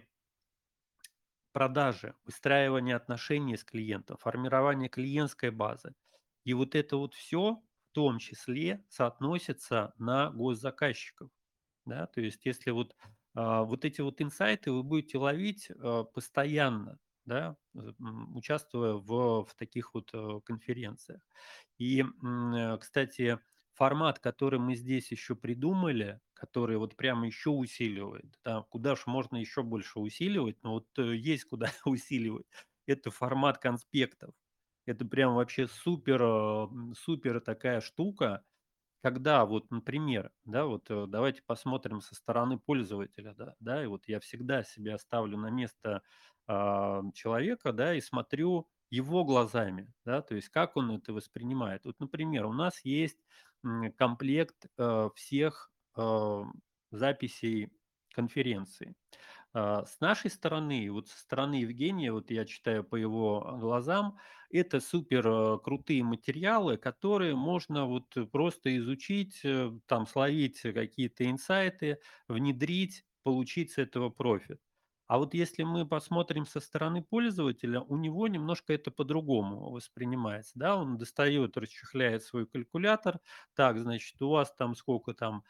продажи, выстраивание отношений с клиентом, формирование клиентской базы. И вот это вот все в том числе соотносится на госзаказчиков. Да? То есть если вот, а, вот эти вот инсайты вы будете ловить а, постоянно, да, участвуя в, в таких вот а, конференциях. И, кстати, формат, который мы здесь еще придумали, который вот прямо еще усиливает, да, куда же можно еще больше усиливать, но вот э, есть куда усиливать, это формат конспектов. Это прям вообще супер, э, супер такая штука, когда вот, например, да, вот э, давайте посмотрим со стороны пользователя, да, да, и вот я всегда себя ставлю на место а, человека, да, и смотрю его глазами, да, то есть как он это воспринимает. Вот, например, у нас есть комплект э, всех э, записей конференции. А, С нашей стороны, вот со стороны Евгения, вот я читаю по его глазам, это супер э, крутые материалы, которые можно вот э, просто изучить, э, там словить какие-то инсайты, внедрить, получить с этого профит. А вот если мы посмотрим со стороны пользователя, у него немножко это по-другому воспринимается. Да? Он достает, расчехляет свой калькулятор. Так, значит, у вас там сколько там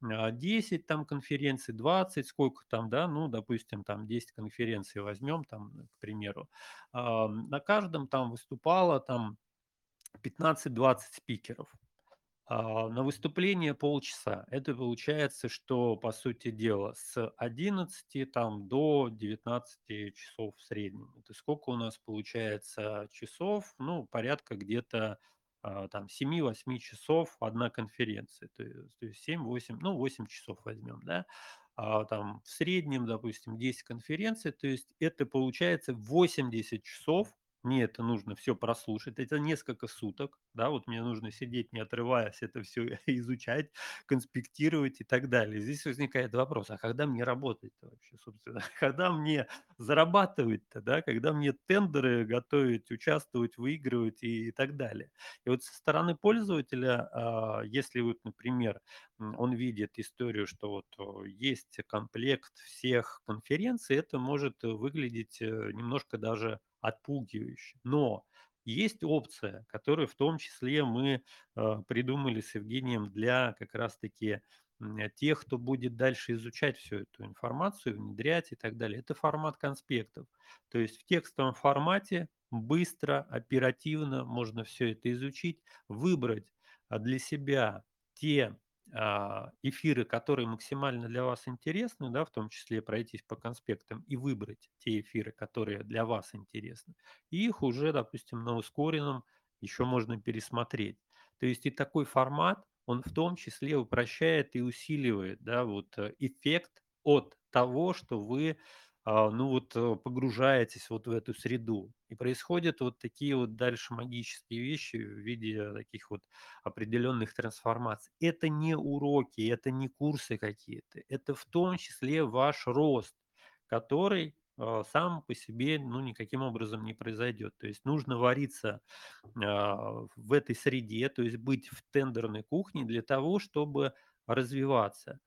10 там конференций, 20, сколько там, да, ну, допустим, там 10 конференций возьмем, там, к примеру. А, На каждом там выступало там 15-20 спикеров. А, На выступление полчаса. Это получается, что, по сути дела, с 11 там, до 19 часов в среднем. Это сколько у нас получается часов? Ну, порядка где-то а, там 7-8 часов одна конференция. То есть, то есть 7-8, ну 8 часов возьмем, да. А, там в среднем, допустим, 10 конференций, то есть это получается 80 часов мне это нужно все прослушать. Это несколько суток, да, вот мне нужно сидеть, не отрываясь, это все изучать, конспектировать и так далее. Здесь возникает вопрос, а когда мне работать-то вообще, собственно? Когда мне зарабатывать-то, да? Когда мне тендеры готовить, участвовать, выигрывать и так далее? И вот со стороны пользователя, а, если вот, например, он видит историю, что вот есть комплект всех конференций, это может э, выглядеть э, немножко даже отпугивающе. Но есть опция, которую в том числе мы э, придумали с Евгением для как раз-таки тех, кто будет дальше изучать всю эту информацию, внедрять и так далее. Это формат конспектов. То есть в текстовом формате быстро, оперативно можно все это изучить, выбрать а, для себя те а, эфиры, которые максимально для вас интересны, да, в том числе пройтись по конспектам и выбрать те эфиры, которые для вас интересны, и их уже, допустим, на ускоренном еще можно пересмотреть. То есть и такой формат, он в том числе упрощает и усиливает, да, вот э, эффект от того, что вы а, ну вот э, погружаетесь вот в эту среду. И происходят вот такие вот дальше магические вещи в виде таких вот определенных трансформаций. Это не уроки, это не курсы какие-то, это в том числе ваш рост, который э, сам по себе ну, никаким образом не произойдет. То есть нужно вариться а, в этой среде, то есть быть в тендерной кухне для того, чтобы развиваться.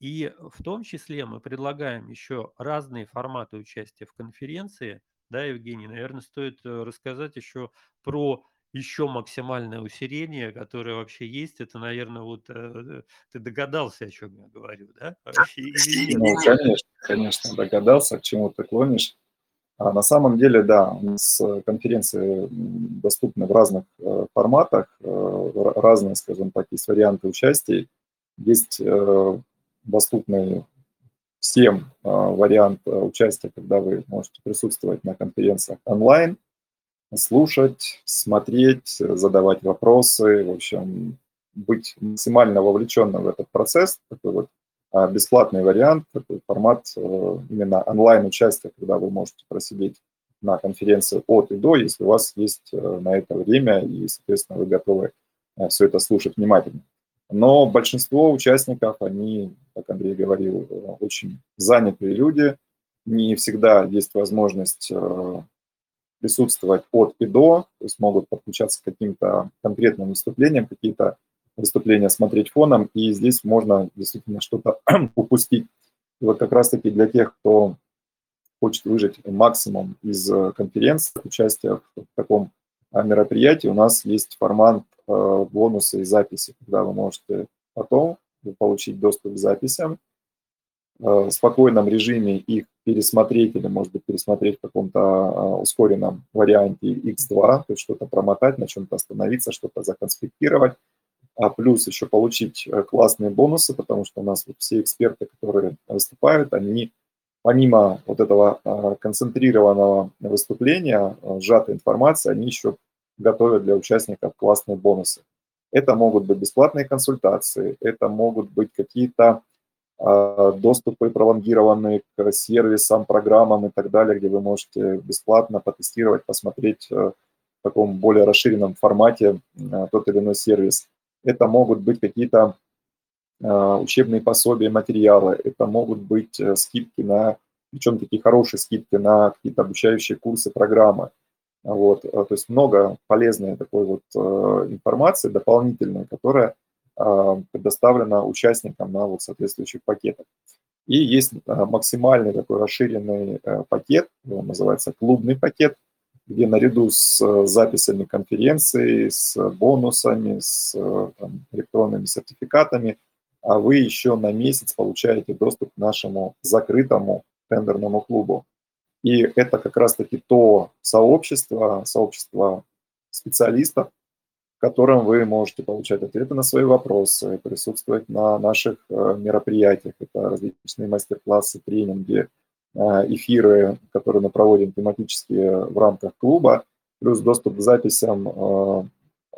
И в том числе мы предлагаем еще разные форматы участия в конференции. Да, Евгений, наверное, стоит э, рассказать еще про еще максимальное усиление, которое вообще есть. Это, наверное, вот э, ты догадался, о чем я говорю, да? Ну, конечно, конечно, догадался, к чему ты клонишь. А на самом деле, да, у нас э, конференции доступны в разных форматах, разные, скажем так, есть варианты участия. Есть доступный всем э, вариант э, участия, когда вы можете присутствовать на конференциях онлайн, слушать, смотреть, задавать вопросы, в общем, быть максимально вовлеченным в этот процесс. Такой вот а, бесплатный вариант, такой формат э, именно онлайн-участия, когда вы можете просидеть на конференции от и до, если у вас есть э, на это время и, соответственно, вы готовы все это слушать внимательно. Но большинство участников, они, как Андрей говорил, э, очень занятые люди, не всегда есть возможность э, присутствовать от и до, то есть могут подключаться к каким-то конкретным выступлениям, какие-то выступления смотреть фоном, и здесь можно действительно что-то упустить. И вот как раз-таки для тех, кто хочет выжать максимум из э, конференции, участия в таком а, мероприятии, у нас есть формат э, бонуса и записи, когда вы можете потом получить доступ к записям, э, в спокойном режиме их пересмотреть или, может быть, пересмотреть в каком-то а, ускоренном варианте X2, то есть что-то промотать, на чем-то остановиться, что-то законспектировать, а плюс еще получить э, классные бонусы, потому что у нас вот все эксперты, которые выступают, они помимо вот этого а, концентрированного выступления, а, сжатой информации, они еще готовят для участников классные бонусы. Это могут быть бесплатные консультации, это могут быть какие-то а, доступы пролонгированные к сервисам, программам и так далее, где вы можете бесплатно потестировать, посмотреть э, в таком более расширенном формате тот или иной сервис. Это могут быть какие-то учебные пособия, материалы, это могут быть э, скидки на, причем такие хорошие скидки на какие-то обучающие курсы, программы. Вот, то есть много полезной такой вот информации дополнительной, которая предоставлена участникам на вот соответствующих пакетах. И есть максимальный такой расширенный э, пакет, он называется клубный пакет, где наряду с э, записями конференции, с бонусами, с э, там, электронными сертификатами, а вы еще на месяц получаете доступ к нашему закрытому тендерному клубу. И это как раз-таки то сообщество, сообщество специалистов, в котором вы можете получать ответы на свои вопросы, присутствовать на наших э, мероприятиях. Это различные мастер-классы, тренинги, э, эфиры, которые мы проводим тематические в рамках клуба, плюс доступ к записям э,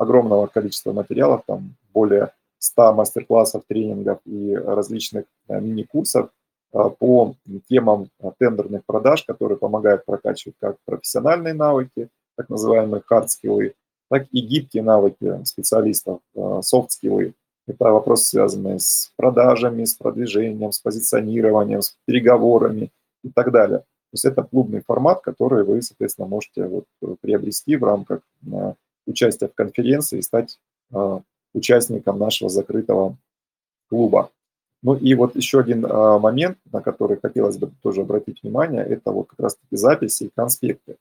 огромного количества материалов, там более 100 мастер-классов, тренингов и различных мини-курсов по темам тендерных продаж, которые помогают прокачивать как профессиональные навыки, так называемые hard-скиллы, так и гибкие навыки специалистов, софт-скиллы. Э, Это вопросы, связанные с продажами, с продвижением, с позиционированием, с переговорами и так далее. То есть это клубный формат, который вы, соответственно, можете вот э, приобрести в рамках э, участия в конференции и стать участником нашего закрытого клуба. Ну и вот еще один момент, на который хотелось бы тоже обратить внимание, это вот как раз-таки записи и конспекты.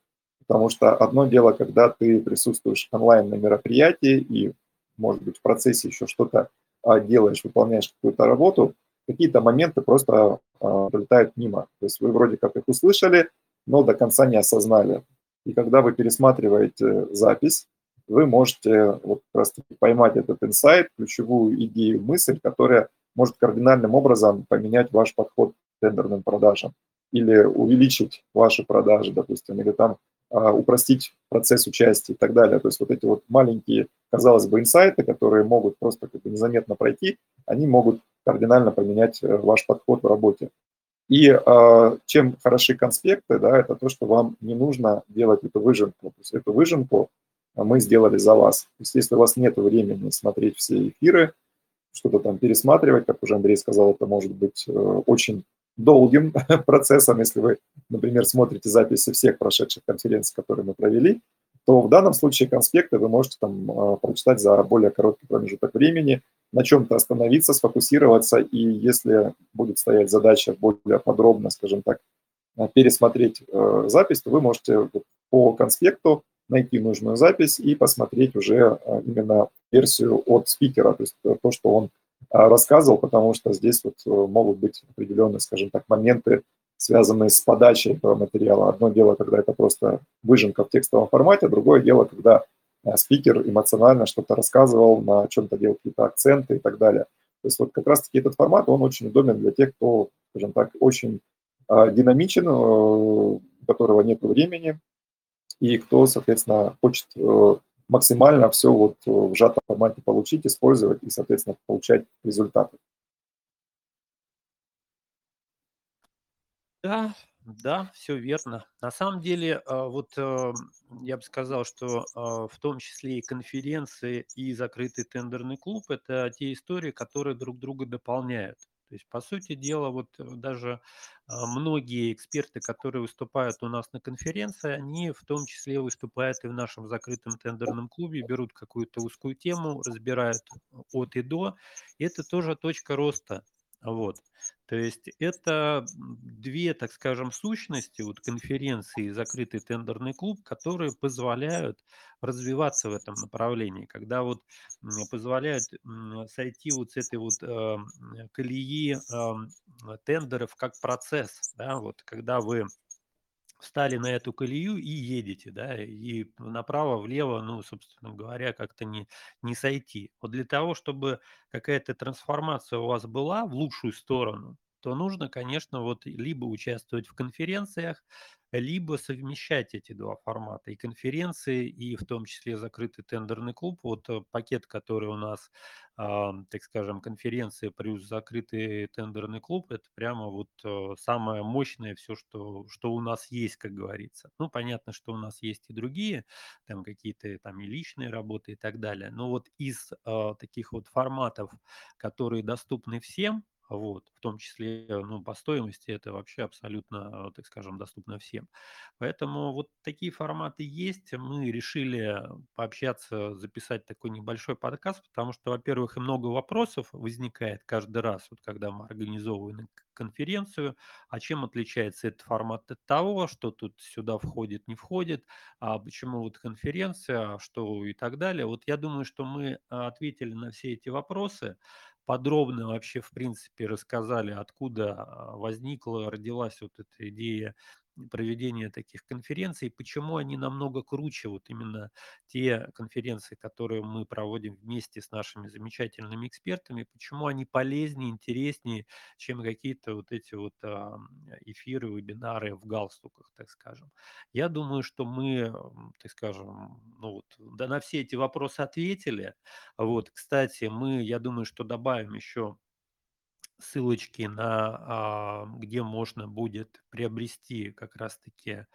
Потому что одно дело, когда ты присутствуешь онлайн на мероприятии и, может быть, в процессе еще что-то а, делаешь, выполняешь какую-то работу, какие-то моменты просто а, пролетают мимо. То есть вы вроде как их услышали, но до конца не осознали. И когда вы пересматриваете запись, вы можете вот таки поймать этот инсайт, ключевую идею, мысль, которая может кардинальным образом поменять ваш подход к тендерным продажам или увеличить ваши продажи, допустим, или там а, упростить процесс участия и так далее. То есть вот эти вот маленькие, казалось бы, инсайты, которые могут просто как бы незаметно пройти, они могут кардинально поменять э, ваш подход в работе. И э, чем хороши конспекты, да, это то, что вам не нужно делать эту выжимку. То есть эту выжимку мы сделали за вас. То есть если у вас нет времени смотреть все эфиры, что-то там пересматривать, как уже Андрей сказал, это может быть э, очень долгим процессом, если вы, например, смотрите записи всех прошедших конференций, которые мы провели, то в данном случае конспекты вы можете там а, прочитать за более короткий промежуток времени, на чем-то остановиться, сфокусироваться, и если будет стоять задача более подробно, скажем так, а, пересмотреть э, запись, то вы можете по конспекту найти нужную запись и посмотреть уже а, именно версию от спикера, то есть то, что он а, рассказывал, потому что здесь вот э, могут быть определенные, скажем так, моменты, связанные с подачей этого материала. Одно дело, когда это просто выжимка в текстовом формате, другое дело, когда э, спикер эмоционально что-то рассказывал, на чем-то делал какие-то акценты и так далее. То есть вот как раз-таки этот формат, он очень удобен для тех, кто, скажем так, очень а, динамичен, э, у которого нет времени, и кто, соответственно, хочет максимально все вот э, в сжатом формате получить, использовать и, соответственно, получать результаты. Да, да, все верно. На самом деле, а, вот э, я бы сказал, что в том числе и конференции, и закрытый тендерный клуб– это те истории, которые друг друга дополняют. То есть, по сути дела, вот э, даже а, многие эксперты, которые выступают у нас на конференции, они в том числе выступают и в нашем закрытом тендерном клубе, берут какую-то узкую тему, разбирают от и до. И это тоже точка роста. Вот. То есть это две, так скажем, сущности, вот конференции и закрытый тендерный клуб, которые позволяют развиваться в этом направлении, когда вот позволяют сойти вот с этой вот э, колеи э, тендеров как процесс, да, вот когда вы встали на эту колею и едете, да, и направо, влево, ну, собственно говоря, как-то не, не сойти. Вот для того, чтобы какая-то трансформация у вас была в лучшую сторону, то нужно, конечно, вот либо участвовать в конференциях, либо совмещать эти два формата, и конференции, и в том числе закрытый тендерный клуб. Вот э, пакет, который у нас, а, так скажем, конференция плюс закрытый тендерный клуб, это прямо вот э, самое мощное все, что, что у нас есть, как говорится. Ну, понятно, что у нас есть и другие, там какие-то там и личные работы и так далее. Но вот из э, таких вот форматов, которые доступны всем, вот, в том числе, ну, по стоимости это вообще абсолютно, так скажем, доступно всем. Поэтому вот такие форматы есть. Мы решили пообщаться, записать такой небольшой подкаст, потому что, во-первых, и много вопросов возникает каждый раз, вот когда мы организовываем конференцию, а чем отличается этот формат от того, что тут сюда входит, не входит, а почему вот конференция, а что и так далее. Вот я думаю, что мы ответили на все эти вопросы подробно вообще, в принципе, рассказали, откуда а, возникла, родилась вот эта идея проведения таких конференций, почему они намного круче, вот именно те конференции, которые мы проводим вместе с нашими замечательными экспертами, почему они полезнее, интереснее, чем какие-то вот эти вот а, эфиры, вебинары в галстуках, так скажем. Я думаю, что мы, так скажем, ну вот, да, на все эти вопросы ответили. Вот, кстати, мы, я думаю, что добавим еще ссылочки на, а, где можно будет приобрести как раз-таки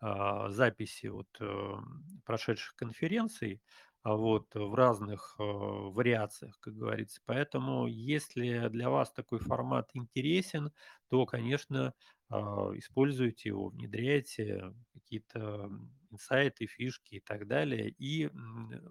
а, записи вот э, прошедших конференций, а, вот в разных э, вариациях, как говорится. Поэтому, если для вас такой формат интересен, то, конечно, используйте его, внедряйте какие-то инсайты, фишки и так далее. И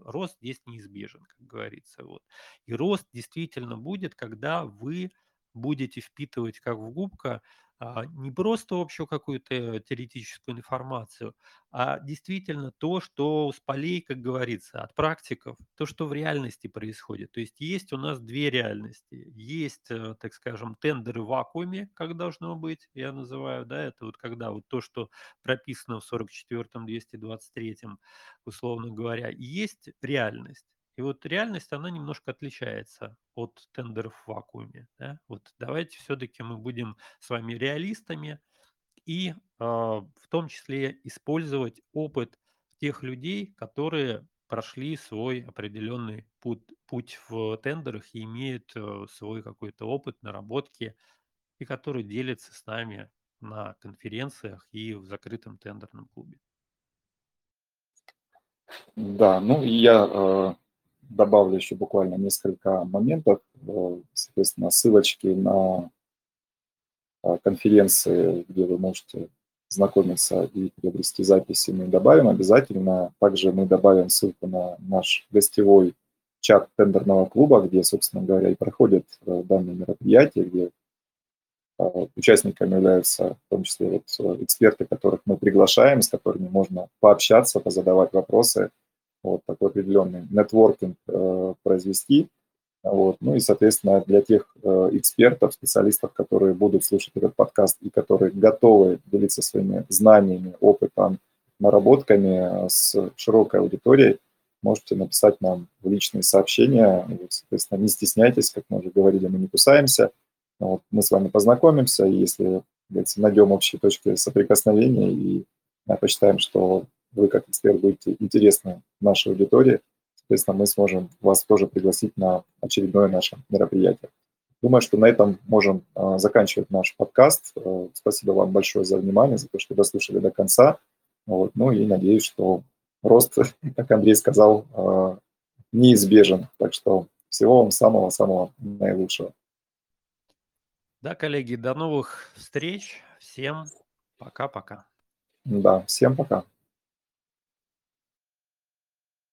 рост здесь неизбежен, как говорится. Вот. И рост действительно будет, когда вы будете впитывать как в губка а, не просто общую какую-то теоретическую информацию, а действительно то, что с полей, как говорится, от практиков, то, что в реальности происходит. То есть есть у нас две реальности. Есть, э, так скажем, тендеры в вакууме, как должно быть, я называю, да, это вот когда вот то, что прописано в 44-м, 223-м, условно говоря, есть реальность. И вот реальность, она немножко отличается от тендеров в вакууме. Да? Вот давайте все-таки мы будем с вами реалистами и э, в том числе использовать опыт тех людей, которые прошли свой определенный путь, путь в тендерах и имеют э, свой какой-то опыт, наработки, и которые делятся с нами на конференциях и в закрытом тендерном клубе. Да, ну я э, добавлю еще буквально несколько моментов, э, соответственно, ссылочки на э, конференции, где вы можете знакомиться и приобрести записи, мы добавим обязательно. Также мы добавим ссылку на наш гостевой чат тендерного клуба, где, собственно говоря, и проходят э, данные мероприятия, где участниками являются в том числе вот эксперты, которых мы приглашаем, с которыми можно пообщаться, позадавать вопросы, вот такой определенный нетворкинг э, произвести. Вот. Ну и, соответственно, для тех э, экспертов, специалистов, которые будут слушать этот подкаст и которые готовы делиться своими знаниями, опытом, наработками с широкой аудиторией, можете написать нам в личные сообщения. Вот, соответственно, не стесняйтесь, как мы уже говорили, мы не кусаемся. Вот, мы с вами познакомимся, если найдем общие точки соприкосновения и посчитаем, что вы как эксперт будете интересны нашей аудитории, соответственно, мы сможем вас тоже пригласить на очередное наше мероприятие. Думаю, что на этом можем а, заканчивать наш подкаст. А, спасибо вам большое за внимание, за то, что дослушали до конца. Вот. Ну и надеюсь, что рост, как Андрей сказал, а, неизбежен. Так что всего вам самого-самого наилучшего. Да, коллеги, до новых встреч. Всем пока-пока. Да, всем пока.